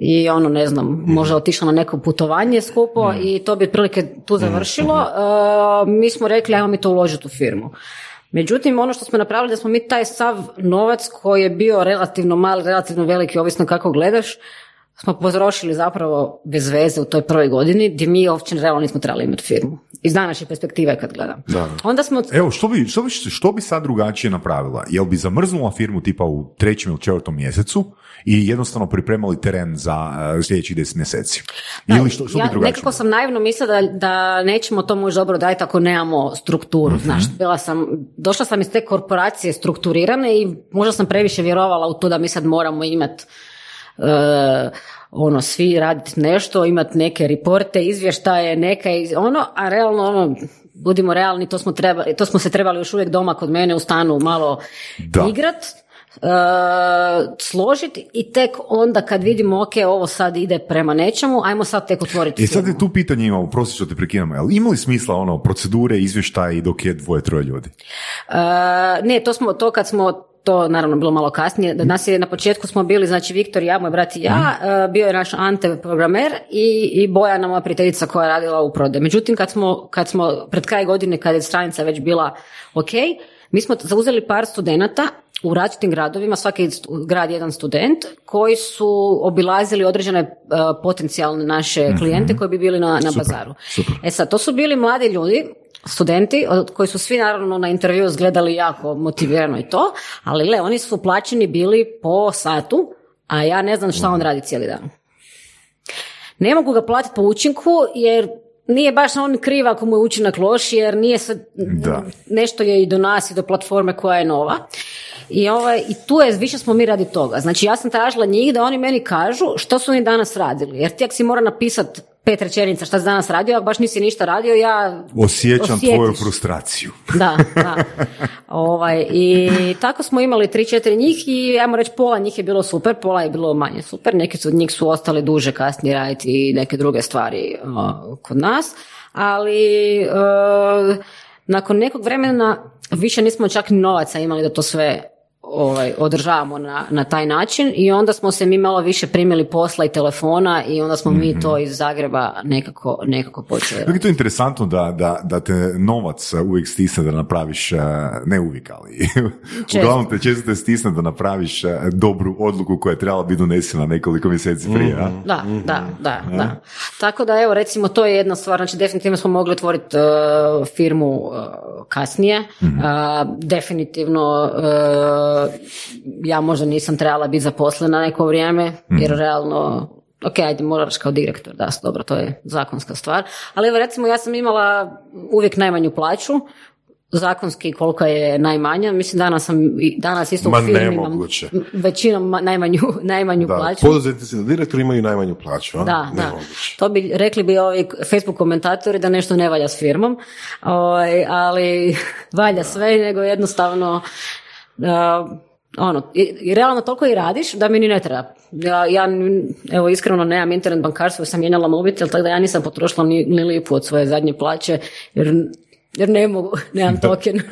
i ono ne znam, možda otišla na neko putovanje skupo i to bi otprilike tu završilo. E, mi smo rekli ajmo mi to uložiti u firmu. Međutim, ono što smo napravili da smo mi taj sav novac koji je bio relativno mali, relativno veliki, ovisno kako gledaš, smo potrošili zapravo bez veze u toj prvoj godini gdje mi uopće realno nismo trebali imati firmu. Iz današnje perspektive kad gledam. Onda smo Evo, što bi, što, bi, što bi sad drugačije napravila? Jel bi zamrznula firmu tipa u trećem ili četvrtom mjesecu i jednostavno pripremali teren za uh, sljedećih deset mjeseci? Ili što, što ja bi drugačije? nekako sam naivno mislila da, da nećemo to moći dobro raditi ako nemamo strukturu. Mhm. Znaš, bila sam, došla sam iz te korporacije strukturirane i možda sam previše vjerovala u to da mi sad moramo imati ono, svi raditi nešto, imati neke riporte, izvještaje, neka iz- ono, a realno ono, budimo realni, to smo, trebali, to smo se trebali još uvijek doma kod mene u stanu malo Da. igrat, e, složiti i tek onda kad vidimo ok, ovo sad ide prema nečemu, ajmo sad tek otvoriti I sad firmu. je tu pitanje imamo, prosti što te prekinemo, jel ima li smisla ono, procedure, izvještaji dok je dvoje, troje ljudi? E, ne, to smo, to kad smo to naravno bilo malo kasnije. Da nas je na početku smo bili, znači Viktor, ja, moj brat i ja, e, bio je naš Ante programer i, i Bojana, moja prijateljica koja je radila u prode. Međutim, kad smo, kad smo pred kraj godine, kad je stranica već bila ok, mi smo zauzeli par studenata u različitim gradovima, svaki grad jedan student, koji su obilazili određene e, potencijalne naše klijente koji bi bili na, na bazaru. E sad, to su bili mladi ljudi, studenti, od koji su svi naravno na intervju izgledali jako motivirano i to, ali le, oni su plaćeni bili po satu, a ja ne znam šta on radi cijeli dan. Ne mogu ga platiti po učinku, jer nije baš on kriv ako mu je učinak loš, jer nije sad, Da. nešto je i do nas i do platforme koja je nova. I, ovaj, I tu je, više smo mi radi toga. Znači ja sam tražila njih da oni meni kažu što su oni danas radili. Jer ti ako si mora napisati pet rečenica šta si danas radio, ako baš nisi ništa radio, ja... Osjećam osjetiš. tvoju frustraciju. Da, da. Ovaj, I tako smo imali tri, četiri njih i ajmo reći pola njih je bilo super, pola je bilo manje super. Neki su od njih su ostali duže kasnije raditi i neke druge stvari o, kod nas. Ali e, nakon nekog vremena više nismo čak novaca imali da to sve ovaj, održavamo na, na taj način i onda smo se mi malo više primili posla i telefona i onda smo mi to iz Zagreba nekako, nekako počeli. Uvijek je to interesantno da, da, da te novac uvijek stisne da napraviš, eh, ne uvijek, ali uglavnom te često te stisne da napraviš eh, dobru odluku koja je trebala biti donesena nekoliko mjeseci prije. a? Da, da, da, da. Tako da evo recimo to je jedna stvar, znači definitivno smo mogli otvoriti e, firmu e, kasnije, A, definitivno e, ja možda nisam trebala biti zaposlena neko vrijeme, jer realno Ok, ajde, moraš kao direktor, da, dobro, to je zakonska stvar. Ali evo, recimo, ja sam imala uvijek najmanju plaću, zakonski koliko je najmanja, mislim danas sam, i- danas isto Ma u firmi imam većinom ma- najmanju, najmanju Da, plaću. poduzetnici da direktori imaju najmanju plaću, a? Da, da. To bi rekli bi ovi Facebook komentatori da nešto ne valja s firmom, Ovaj, ali valja sve, nego jednostavno uh, ono, i, i realno toliko i radiš da mi ni ne treba. Ja, ja evo iskreno nemam internet bankarstvo, sam mijenjala mobitel, tako da ja nisam potrošila ni, ni lipu od svoje zadnje plaće, jer, jer ne mogu, nemam token.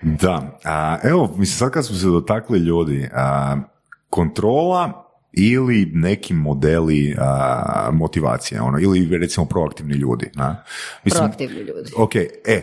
Da, a, evo, mislim, sad kad smo se dotakli ljudi, a, kontrola ili neki modeli a, motivacije, ono, ili recimo proaktivni ljudi. Na? Mislim, Proaktivni ljudi. Ok, e,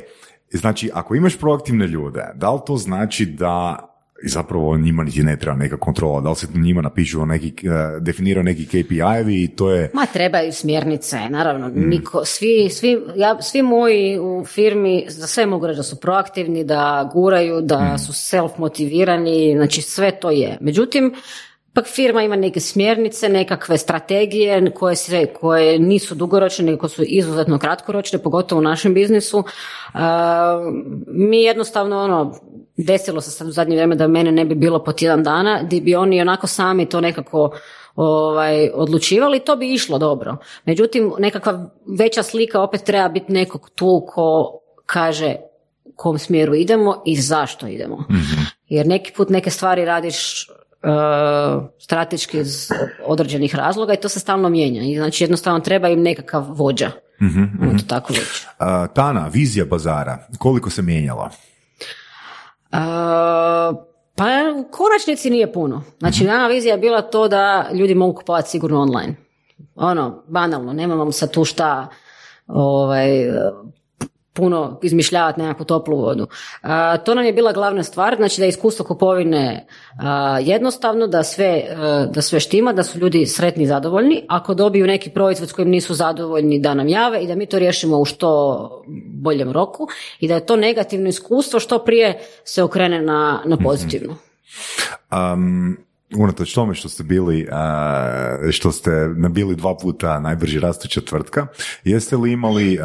znači ako imaš proaktivne ljude, da li to znači da i zapravo njima niti ne treba neka kontrola, da li se njima napišu neki, eh, definiraju neki KPI-evi i to je Ma trebaju smjernice, naravno. Niko, svi, svi, ja, svi moji u firmi za sve mogu reći da su proaktivni, da guraju, da su self-motivirani, znači sve to je. Međutim, pak firma ima neke smjernice, nekakve strategije koje, se, koje nisu dugoročne, nego su izuzetno kratkoročne, pogotovo u našem biznisu. Uh, mi jednostavno, ono, desilo se sad u zadnje vrijeme da mene ne bi bilo po tjedan dana, gdje bi oni onako sami to nekako ovaj, odlučivali, to bi išlo dobro. Međutim, nekakva veća slika opet treba biti nekog tu ko kaže kom smjeru idemo i zašto idemo. Jer neki put neke stvari radiš strateški iz određenih razloga i to se stalno mijenja. I znači jednostavno treba im nekakav vođa. Ajmo to tako reći. A, Tana, vizija bazara, koliko se mijenjala? Uh, pa u konačnici nije puno. Znači, nama vizija je bila to da ljudi mogu kupovati sigurno online. Ono, banalno, nemamo sad tu šta ovaj, puno izmišljavati nekakvu toplu vodu. A, to nam je bila glavna stvar, znači da je iskustvo kupovine a, jednostavno, da sve, a, da sve štima, da su ljudi sretni i zadovoljni. Ako dobiju neki proizvod s kojim nisu zadovoljni, da nam jave i da mi to riješimo u što boljem roku i da je to negativno iskustvo što prije se okrene na, na pozitivno. Um, unatoč tome što ste bili, što ste bili dva puta najbrži rastuća tvrtka, jeste li imali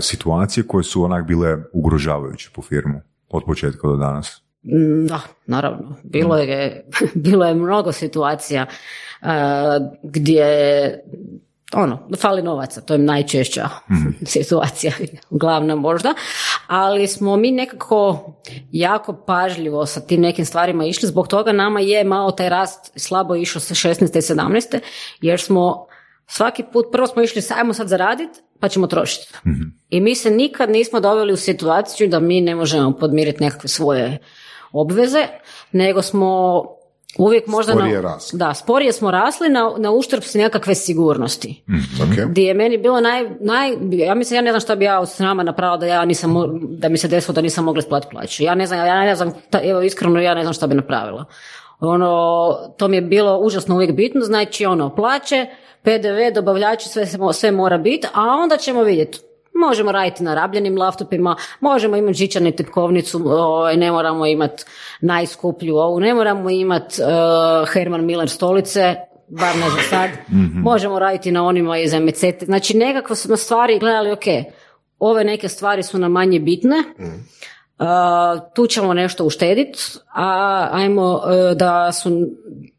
situacije koje su onak bile ugrožavajuće po firmu od početka do danas? Mm, Da, naravno. Bilo je, bilo je mnogo situacija gdje ono, fali novaca, to je najčešća situacija, glavna možda, ali smo mi nekako jako pažljivo sa tim nekim stvarima išli, zbog toga nama je malo taj rast slabo išao sa 16. i 17. jer smo svaki put, prvo smo išli, sajmo sad zaraditi, pa ćemo trošiti. I mi se nikad nismo doveli u situaciju da mi ne možemo podmiriti nekakve svoje obveze, nego smo uvijek možda... Sporije na, rasli. Da, sporije smo rasli na, na uštrb nekakve sigurnosti. Ok. Gdje je meni bilo naj, naj, ja mislim, ja ne znam šta bi ja s nama napravila da ja nisam, da mi se desilo da nisam mogla isplatiti plaću. Ja ne znam, ja ne znam, ta- evo iskreno ja ne znam šta bi napravila. Ono, to mi je bilo užasno uvijek bitno, znači ono, plaće, PDV, dobavljači, sve, sve mora biti, a onda ćemo vidjeti. Možemo raditi na rabljenim laptopima, možemo imati žičanu tipkovnicu, ovaj, ne moramo imati najskuplju ovu, ne moramo imati uh, Herman Miller stolice, bar ne za sad. Možemo raditi na onima iz MCT. Znači nekako smo stvari gledali, ok, ove neke stvari su nam manje bitne, tu ćemo nešto uštediti, a ajmo e, da su,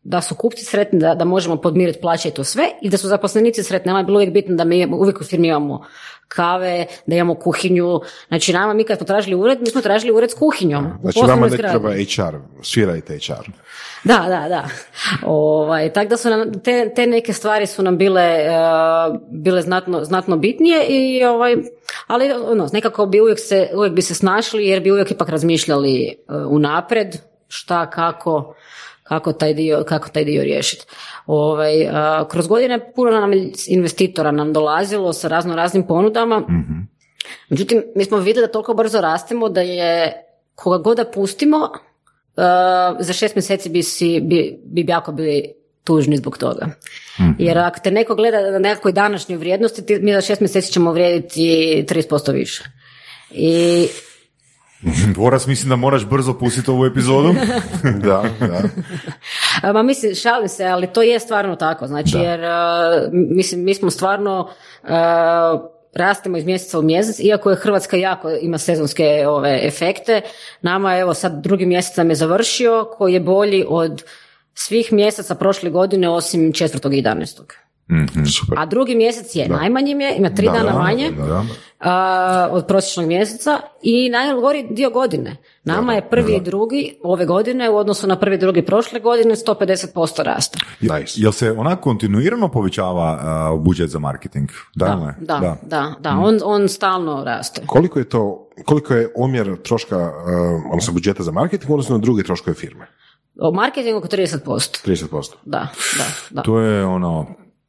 da su kupci sretni, da, da možemo podmiriti plaće i to sve i da su zaposlenici sretni. Nama je bilo uvijek bitno da mi uvijek u firmi imamo kave, da imamo kuhinju. Znači nama mi kad smo tražili ured, mi smo tražili ured s kuhinjom. Znači vama ne treba HR, svirajte HR. Da, da, da. Ovaj, tako da su nam, te, te neke stvari su nam bile, uh, bile znatno, znatno bitnije i ovaj, ali ono, nekako bi uvijek se, uvijek bi se snašli jer bi uvijek ipak razmišljali uh, unapred šta, kako, kako taj dio, kako taj dio riješiti. Ovaj, kroz godine puno nam investitora nam dolazilo sa razno raznim ponudama. mm Međutim, mi smo vidjeli da toliko brzo rastemo da je koga god da pustimo, za šest mjeseci bi, si, bi, bi jako bili tužni zbog toga. Mhm. Jer ako te neko gleda na nekakvoj današnjoj vrijednosti, ti, mi za šest mjeseci ćemo vrijediti 30% više. I Dvorac mislim da moraš brzo pustiti ovu epizodu. da, da. Ma mislim, šalim se, ali to je stvarno tako. Znači, jer mislim, mi smo stvarno rastemo iz mjeseca u mjesec, iako je Hrvatska jako ima sezonske ove efekte. Nama evo sad drugi mjesec nam je završio koji je bolji od svih mjeseca prošle godine osim četvrtog i 11. Mm-hmm. A drugi mjesec je, najmanji je, ima tri dana manje od prosječnog mjeseca i najgori dio godine. Nama je prvi i drugi ove godine u odnosu na prvi i drugi prošle godine 150% rasta. Nice. Jel se ona kontinuirano povećava uh, budžet za marketing? Da, da, da. da, da. Mm. On, on stalno raste. Koliko je to, koliko je omjer troška, uh, odnosno budžeta za marketing odnosno na druge troškove firme? O marketingu oko 30%. 30%. Da, da, da. To je ono,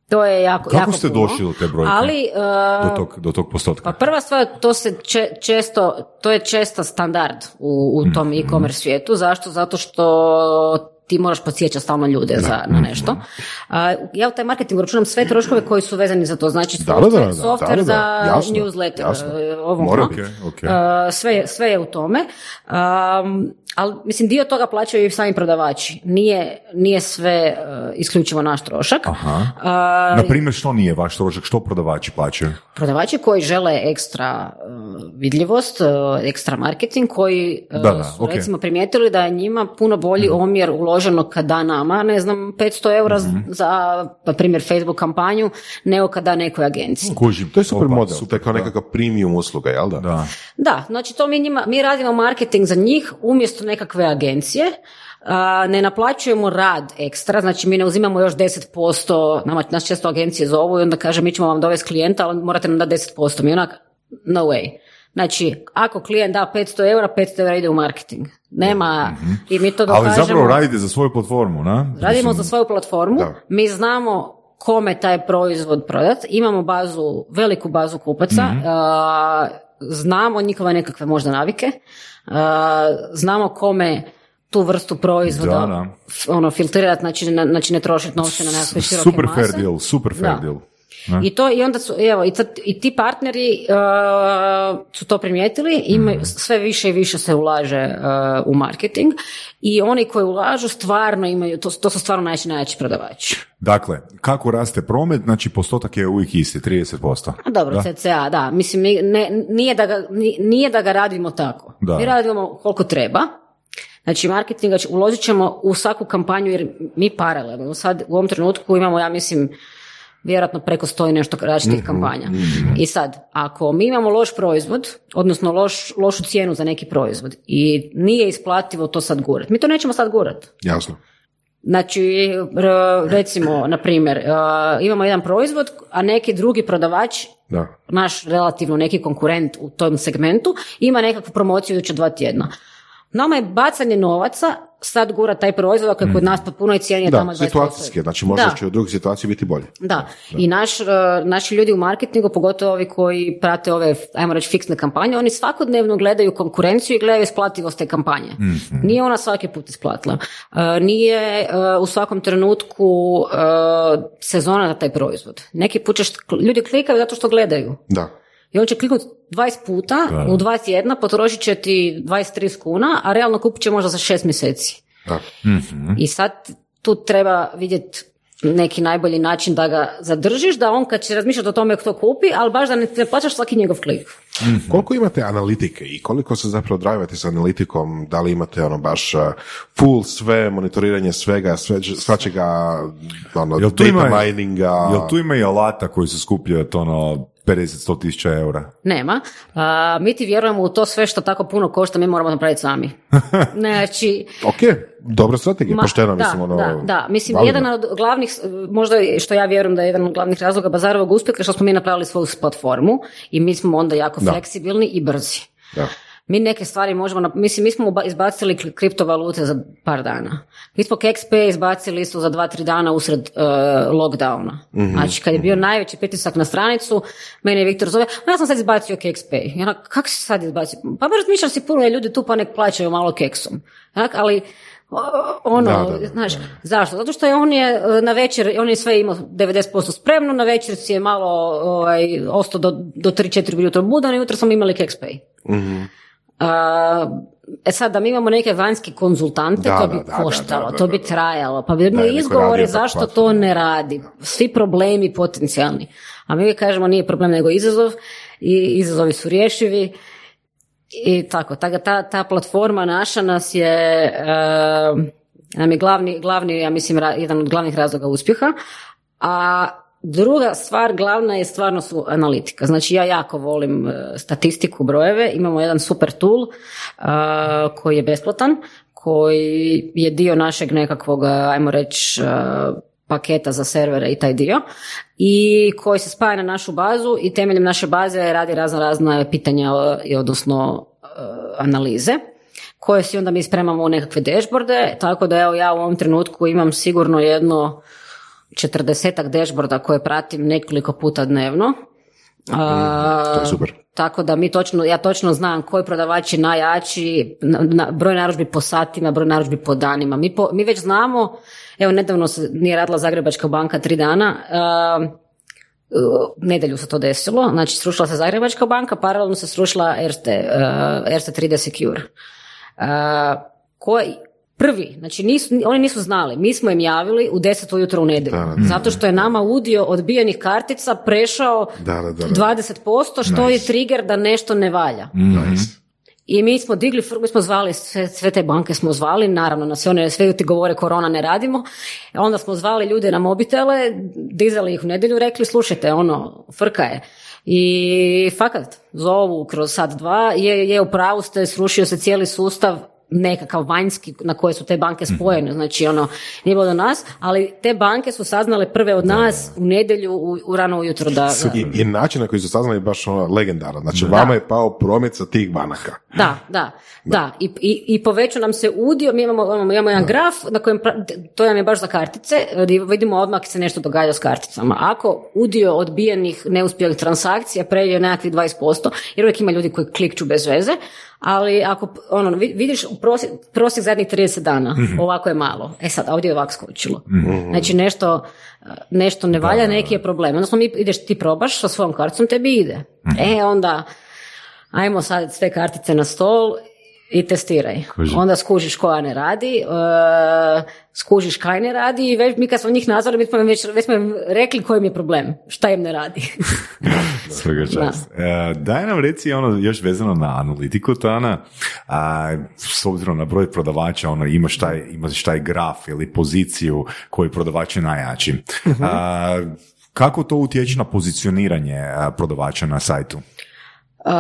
to je jako, Kako jako ste puno. došli do te brojke? Ali, do, tog, do tog postotka? Pa prva stvar, to se često, to je česta standard u, u tom mm-hmm. e-commerce svijetu. Zašto? Zato što ti moraš podsjećati stalno ljude za, na nešto. A, ja u taj marketing računam sve troškove koji su vezani za to. Znači software, software za jasno, newsletter, jasno. ovo, okay, okay. sve, sve je u tome. Ali mislim dio toga plaćaju i sami prodavači. Nije, nije sve uh, isključivo naš trošak. Aha. Uh, Na primjer što nije vaš trošak, što prodavači plaćaju? Prodavači koji žele ekstra uh, vidljivost, uh, ekstra marketing, koji uh, da, su okay. recimo primijetili da je njima puno bolji mm. omjer uloženo kada nama, ne znam, 500 eura mm. za, na primjer, Facebook kampanju, nego kada nekoj agenciji. Kužim. To je super Opa, model, super, kao nekakav premium usluga, jel da? Da, da znači to mi njima, mi radimo marketing za njih umjesto nekakve agencije, ne naplaćujemo rad ekstra, znači mi ne uzimamo još 10%, nama, nas često agencije zovu i onda kaže mi ćemo vam dovesti klijenta, ali morate nam dati 10%, mi onak, no way. Znači, ako klijent da 500 eura, 500 eura ide u marketing. Nema, mm-hmm. i mi to dokažemo. Ali zapravo radite za svoju platformu, na? Radimo za svoju platformu, mi znamo kome taj proizvod prodat, imamo bazu, veliku bazu kupaca, mm znamo njihove nekakve možda navike, znamo kome tu vrstu proizvoda da, da. ono filtrirati, znači, znači ne trošiti novce na nekakve široke super mase. Fair deal, super fair deal. I to i onda su evo i, i ti partneri uh, su to primijetili, imaju mm. sve više i više se ulaže uh, u marketing i oni koji ulažu stvarno imaju to, to su stvarno najveći najjači prodavači. Dakle, kako raste promet, znači postotak je uvijek isti, 30%. Dobro, da? CCA, da. Mislim, ne, nije, da ga, nije da ga radimo tako. Da. Mi radimo koliko treba, Znači marketinga uložit ćemo u svaku kampanju jer mi paralelno sad u ovom trenutku imamo ja mislim vjerojatno preko stoji nešto različitih mm kampanja. Mhm. I sad, ako mi imamo loš proizvod, odnosno loš, lošu cijenu za neki proizvod i nije isplativo to sad gurat, mi to nećemo sad gurat. Jasno. Znači, recimo, na primjer, imamo jedan proizvod, a neki drugi prodavač, da. naš relativno neki konkurent u tom segmentu, ima nekakvu promociju iduće dva tjedna. Nama je bacanje novaca sad gura taj proizvod, ako je kod mhm. nas po punoj cijeni je da, tamo situacijski, znači možda će u drugoj situaciji biti bolje. Da, i naš, uh, naši ljudi u marketingu, pogotovo ovi koji prate ove, ajmo reći, fiksne kampanje, oni svakodnevno gledaju konkurenciju i gledaju isplativost te kampanje. mm Nije ona svaki put isplatila. Uh, nije uh, u svakom trenutku sezona za taj proizvod. Neki put ćeš, ljudi klikaju zato što gledaju. Da. I on će kliknuti 20 puta u dva tjedna, potrošit će ti 23 kuna, a realno kupit će možda za šest mjeseci. Da. Mhm. I sad tu treba vidjeti neki najbolji način da ga zadržiš, da on kad će razmišljati o tome to kupi, ali baš da ne, ne plaćaš svaki njegov klik. Koliko imate analitike i koliko se zapravo drivate s analitikom? Da li imate ono baš uh, full sve, monitoriranje svega, sve, svačega, ono, Jel tu data ima- mininga? Jel tu ima i alata koji se skupljaju ono 50-100 tisuća eura? Nema. A, mi ti vjerujemo u to sve što tako puno košta, mi moramo napraviti sami. Znači, Ok, dobra strategija, pošteno, mislim, ono... Da, da, mislim, validno. jedan od glavnih, možda što ja vjerujem da je jedan od glavnih razloga Bazarovog uspjeha što smo mi napravili svoju platformu i mi smo onda jako Da. fleksibilni i brzi. Da. Mi neke stvari možemo, mislim, mi smo izbacili kri- kriptovalute za par dana. Mi smo KXP izbacili isto za dva, tri dana usred uh, lockdowna. Znači, kad je bio najveći pritisak na stranicu, mene je Viktor zove, "Ma ja sam sad izbacio KXP. Ja onak, kako si sad izbacio? Pa razmišljam si puno je ljudi tu pa nek plaćaju malo keksom. Onak, ali ono, Da, da, da, znaš, zašto? Zato što je on je e, na večer, on je sve imao 90% spremno, na večer si je malo ovaj, ostao do, do 3-4 ujutro budan i jutro smo imali KXP. A, e sad, da mi imamo neke vanjske konzultante, Da, to bi da, koštalo, da, to bi trajalo, pa bi imali izgovore zašto to ne radi. Svi problemi potencijalni. A mi uvijek kažemo nije problem nego izazov i izazovi su rješivi i tako. Ta, ta, ta platforma naša nas je, e, nam je glavni, glavni, ja mislim, jedan od glavnih razloga uspjeha. A druga stvar, glavna je stvarno su analitika. Znači ja jako volim e, statistiku, brojeve. Imamo jedan super tool e, koji je besplatan, koji je dio našeg nekakvog, ajmo reći, e, paketa za servere i taj dio i koji se spaja na našu bazu i temeljem naše baze radi razno razna pitanja e, i odnosno e, analize koje si onda mi spremamo u nekakve dashboarde, tako da evo ja u ovom trenutku imam sigurno jedno četrdesetak dashboarda koje pratim nekoliko puta dnevno. A, to je super. Tako da mi točno, ja točno znam koji prodavač je najjači, na, na- broj narudžbi po satima, broj narudžbi po danima. Mi, po- mi već znamo, evo nedavno se nije radila Zagrebačka banka tri dana, a, u nedjelju se to desilo, znači srušila se Zagrebačka banka, paralelno se srušila Erste, uh, Erste 3D Secure. Uh, koji, prvi, znači nisu, oni nisu znali, mi smo im javili u 10 ujutro u nedjelju, Da, da, zato što je nama udio odbijenih kartica prešao Da, da, da, da. 20%, što je trigger da nešto ne valja. Nice. I mi smo digli, mi smo zvali, sve, sve te banke smo zvali, naravno na sve one, sve ti govore korona ne radimo. Onda smo zvali ljude na mobitele, dizali ih u nedjelju, rekli slušajte, ono, frka je. I fakat, zovu kroz sat dva, je, je u pravu ste, srušio se cijeli sustav, nekakav vanjski na koje su te banke spojene, znači ono, nije bilo do nas, ali te banke su saznale prve od nas u nedjelju, u, u rano ujutro da, da, I, I način na koji su saznali je baš ono legendaran. Znači, vama je pao promet sa tih banaka. Da, da, da. I, i, i povećao nam se udio, mi imamo, imamo, imamo jedan graf na kojem, pra- to nam je baš za kartice, vidimo odmah se nešto događa s karticama. Ako udio odbijenih neuspjelih transakcija pređe nekakvih 20%, jer uvijek ima ljudi koji klikću bez veze, ali ako ono, vi- vidiš prosjek, prosjek zadnjih 30 dana, ovako je malo. E sad, ovdje je ovako skočilo. Znači nešto, nešto ne valja, neki je problem. Odnosno mi ideš, ti probaš sa svojom karticom, tebi ide. E onda, ajmo sad sve kartice na stol i testiraj. Kuži. Onda skužiš koja ne radi, e, skužiš kaj ne radi i već, mi kad smo njih nazvali, mi smo im već, već smo im rekli koji im je problem, šta im ne radi. Svega čast. E, daj nam reci ono još vezano na analitiku, Tana, a, s obzirom na broj prodavača, ono, imaš taj, imaš taj graf ili poziciju koji prodavač je najjači. A, kako to utječe na pozicioniranje prodavača na sajtu? E,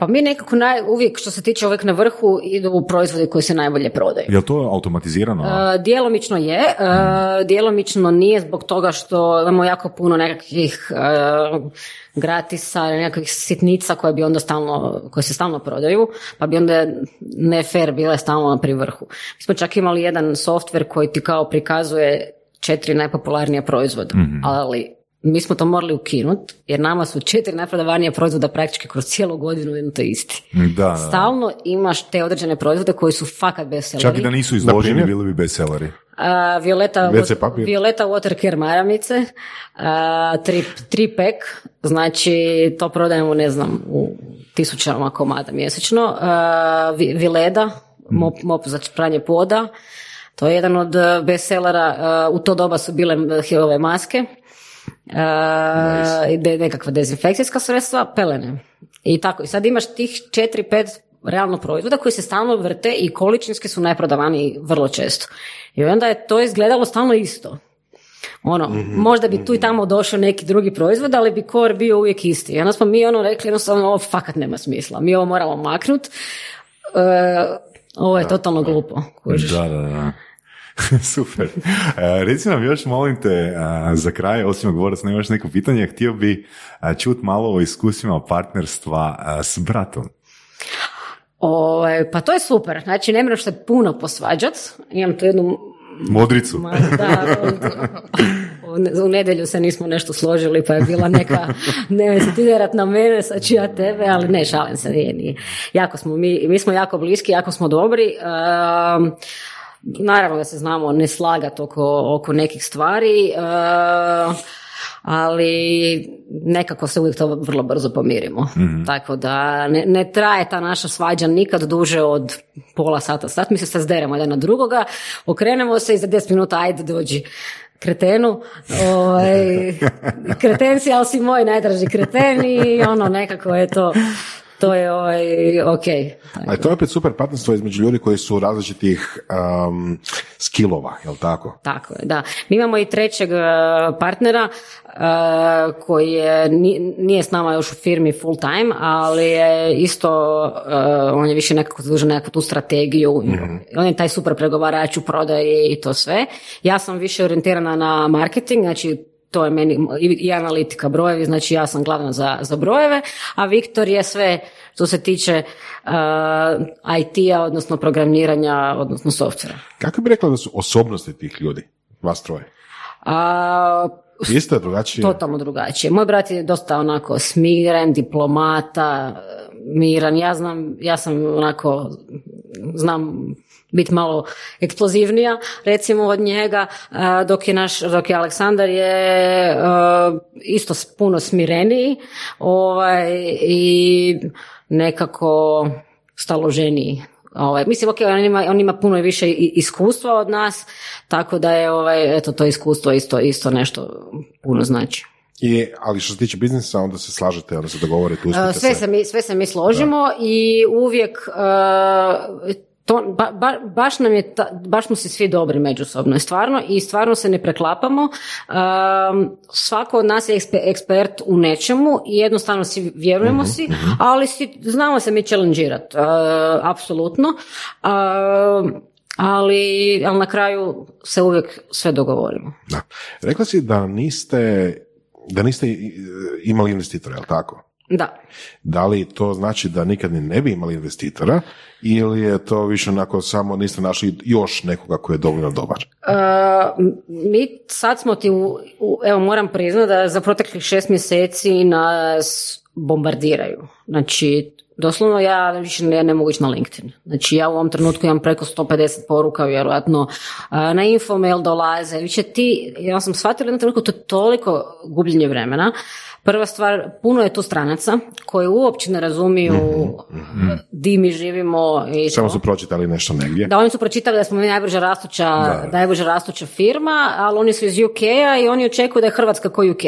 pa mi nekako naj, uvijek što se tiče uvijek na vrhu idu u proizvode koji se najbolje prodaju. Je li to automatizirano? E, Djelomično je, e, djelomično nije zbog toga što imamo jako puno nekakvih gratisa, nekakvih sitnica koje bi onda stalno, koje se stalno prodaju, pa bi onda ne fair bile stalno pri vrhu. Mi smo čak imali jedan softver koji ti kao prikazuje četiri najpopularnija proizvoda, ali mi smo to morali ukinuti, jer nama su četiri najprodavanija proizvoda praktički kroz cijelu godinu jedno te isti. Da, da. Stalno imaš te određene proizvode koji su fakat bestselleri. Čak i da nisu izloženi, bili bi bestselleri. A, Violeta. Violeta Water Care maramice, a, tri, tri pek, znači to prodajemo, ne znam, u tisućama komada mjesečno. A, Vi- Vileda, mop, mop za pranje poda, To je jedan od eh, bestsellera, u to doba su bile eh, ove maske, i de- nekakva dezinfekcijska sredstva, pelene. I tako, i sad imaš tih četiri, pet realno proizvoda koji se stalno vrte i količinski su najprodavaniji vrlo često. I onda je to izgledalo stalno isto. Ono, možda bi tu i tamo došao neki drugi proizvod, ali bi core bio uvijek isti. I onda smo mi ono rekli, jednostavno, ovo fakat nema smisla. Mi ovo moramo maknut. E, ovo je totalno glupo. kužiš. Da, da, da. Super. E, reci nam još, molim te, e, za kraj, osim ako Borac nemaš neko pitanje, htio bi e, čut malo o iskusima partnerstva s bratom. Ovaj, pa to je super. Znači, ne moraš se puno posvađat. Imam tu jednu Modricu. Ma, da, u- u nedjelju se nismo nešto složili, pa je bila neka, ne se ti na mene, sad ću ja tebe, ali ne, šalim se, nije, nije. Jako smo, mi, mi smo jako bliski, jako smo dobri. Ehm, naravno da se znamo ne slagati oko, oko nekih stvari, ehm, ali nekako se uvijek to vrlo brzo pomirimo. Tako da ne, ne traje ta naša svađa nikad duže od pola sata, sat. Mi se sad zderemo jedan na drugoga, okrenemo se i za 10 minuta ajde dođi kretenu, ovaj, kreten si, ali si moj najdraži kreten i ono nekako je to, to je ovaj, ok. Ali to je opet super partnerstvo između ljudi koji su različitih um, skillova, jel tako? Tako je, da. Mi imamo i trećeg e, partnera e, koji je, ni- nije s nama još u firmi full time, ali je isto, e, on je više nekako zadužen nekakvu tu strategiju. On je taj super pregovarač u prodaji i to sve. Ja sam više orijentirana na marketing, znači to je meni i analitika brojevi, znači ja sam glavna za, za brojeve, a Viktor je sve što se tiče uh, IT-a, odnosno programiranja, odnosno softvera. Kako bi rekla da su osobnosti tih ljudi, vas troje? A, Isto je drugačije? totalno drugačije. Moj brat je dosta onako smiren, diplomata, miran. Ja znam, ja sam onako, znam biti malo eksplozivnija, recimo od njega, a, dok je naš, dok je Aleksandar je a, isto puno smireniji ovaj, i nekako staloženiji. Ovaj, mislim, ok, on ima, on ima puno više iskustva od nas, tako da je ovaj, eto, to iskustvo isto, isto nešto puno znači. I, ali što se tiče biznisa, onda se slažete, onda se dogovorite, uspite Uh, sve se mi, sve se mi složimo i uvijek uh, to, ba- ba- baš nam je, ta- baš smo si svi dobri međusobno, stvarno, i stvarno se ne preklapamo. Um, svako od nas je ekspe- ekspert u nečemu i jednostavno si vjerujemo si, ali si, znamo se mi challengirati, uh, apsolutno. Um, ali, ali na kraju se uvijek sve dogovorimo. Da. Rekla si da niste, da niste i- imali investitora, jel tako? Da. Da li to znači da nikad ni ne bi imali investitora ili je to više onako samo niste našli još nekoga koji je dovoljno dobar? Uh, mi sad smo ti, u, u- evo moram priznati da za proteklih šest mjeseci nas bombardiraju. Znači, doslovno ja više ne, ne mogu ići na LinkedIn. Znači, ja u ovom trenutku imam preko 150 poruka, vjerojatno, na infomail dolaze. Više ti, ja sam shvatila jednom trenutku, to je toliko gubljenje vremena. Prva stvar, puno je tu stranaca koji uopće ne razumiju di mi živimo i Samo to. su pročitali nešto negdje. Da, oni su pročitali da smo mi najbrža rastuća, najbrža rastuća firma, ali oni su iz UK-a i oni očekuju da je Hrvatska ko UK.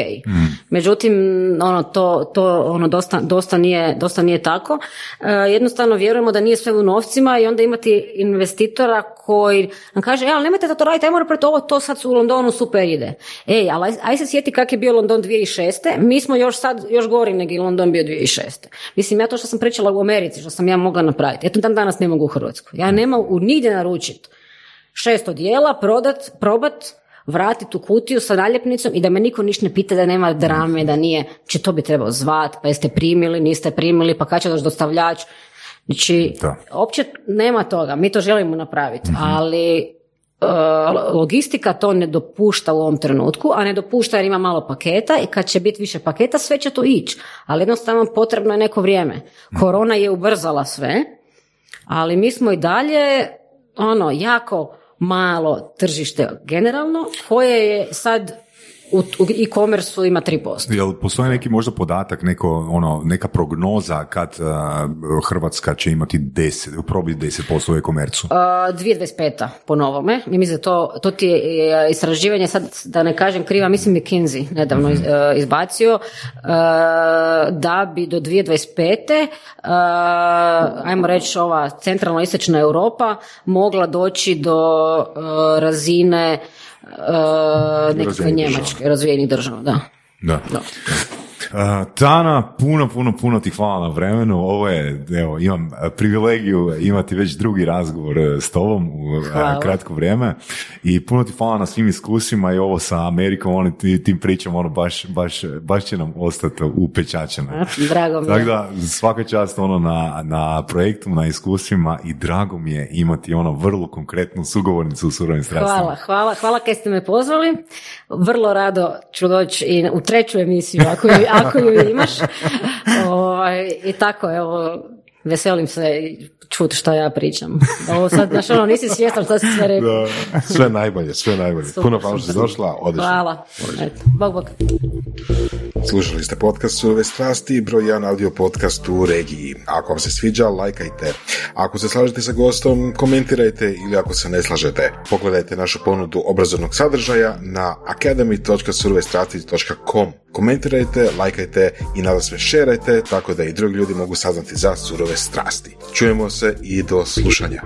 Međutim, ono, to, to ono, dosta, dosta, nije, dosta nije tako. E, jednostavno vjerujemo da nije sve u novcima i onda imati investitora koji nam kaže, e, ali nemojte da to radite, ajmo napraviti ovo, to sad u Londonu super ide. Ej, ali aj, se sjeti kak je bio London 2006. Mi smo još sad, još gori nego London bio 2006. Mislim, ja to što sam pričala u Americi, što sam ja mogla napraviti, eto dan danas ne mogu u Hrvatskoj. Ja ne mogu nigdje naručiti šest odjela, prodat, probat, vratiti u kutiju sa naljepnicom i da me niko ništa ne pita da nema drame, da nije, će to bi trebao zvat, pa jeste primili, niste primili, pa kad će doći dostavljač. Znači, Da. uopće nema toga, mi to želimo napraviti, ali e, logistika to ne dopušta u ovom trenutku, a ne dopušta jer ima malo paketa i kad će biti više paketa sve će to ići, ali jednostavno potrebno je neko vrijeme. Korona je ubrzala sve, ali mi smo i dalje ono jako malo tržište generalno koje je sad u, u e-commerce ima 3%. Jel postoji neki možda podatak, neko, ono, neka prognoza kad uh, Hrvatska će imati 10, probi 10% u e-komercu? Uh, 2025. po novome. Mi mislim to, to ti je istraživanje, sad da ne kažem kriva, mislim McKinsey nedavno iz- e, izbacio, uh, da bi do 2025. Uh, ajmo reći ova centralno istočna Europa mogla doći do uh, razine uh, nekakve Razvijenih njemačke, razvijenih država, da. Da. da. Tana, puno, puno, puno ti hvala na vremenu. Ovo je, evo, imam uh, privilegiju imati već drugi razgovor uh, s tobom u uh, Hvala. kratko vrijeme i puno ti hvala na svim iskusima i ovo sa Amerikom, ti- tim pričama, ono, baš, baš, baš će nam ostati upečačeno. Drago mi je. Tako da, svaka čast ono na, na projektu, na iskustvima i drago mi je imati ono vrlo konkretnu sugovornicu u surovim strastima. Hvala, hvala, hvala kaj ste me pozvali. Vrlo rado ću doći i u treću emisiju ako ako ju imaš. Ovaj, I tako, evo, veselim se čuti što ja pričam. Ovo sad, znaš, ono, nisi svjestan što si sve rekao. Sve najbolje, sve najbolje. Super, Puno hvala što si došla, odlično. Hvala. Eto, bog, bog. Slušali ste podcast Surove strasti, broj jedan audio podcast u regiji. Ako vam se sviđa, lajkajte. Ako se slažete sa gostom, komentirajte ili ako se ne slažete, pogledajte našu ponudu obrazovnog sadržaja na academy.surovestrasti.com. Komentirajte, lajkajte i nadam sve šerajte tako da i drugi ljudi mogu saznati za surove strasti. Čujemo se i do slušanja.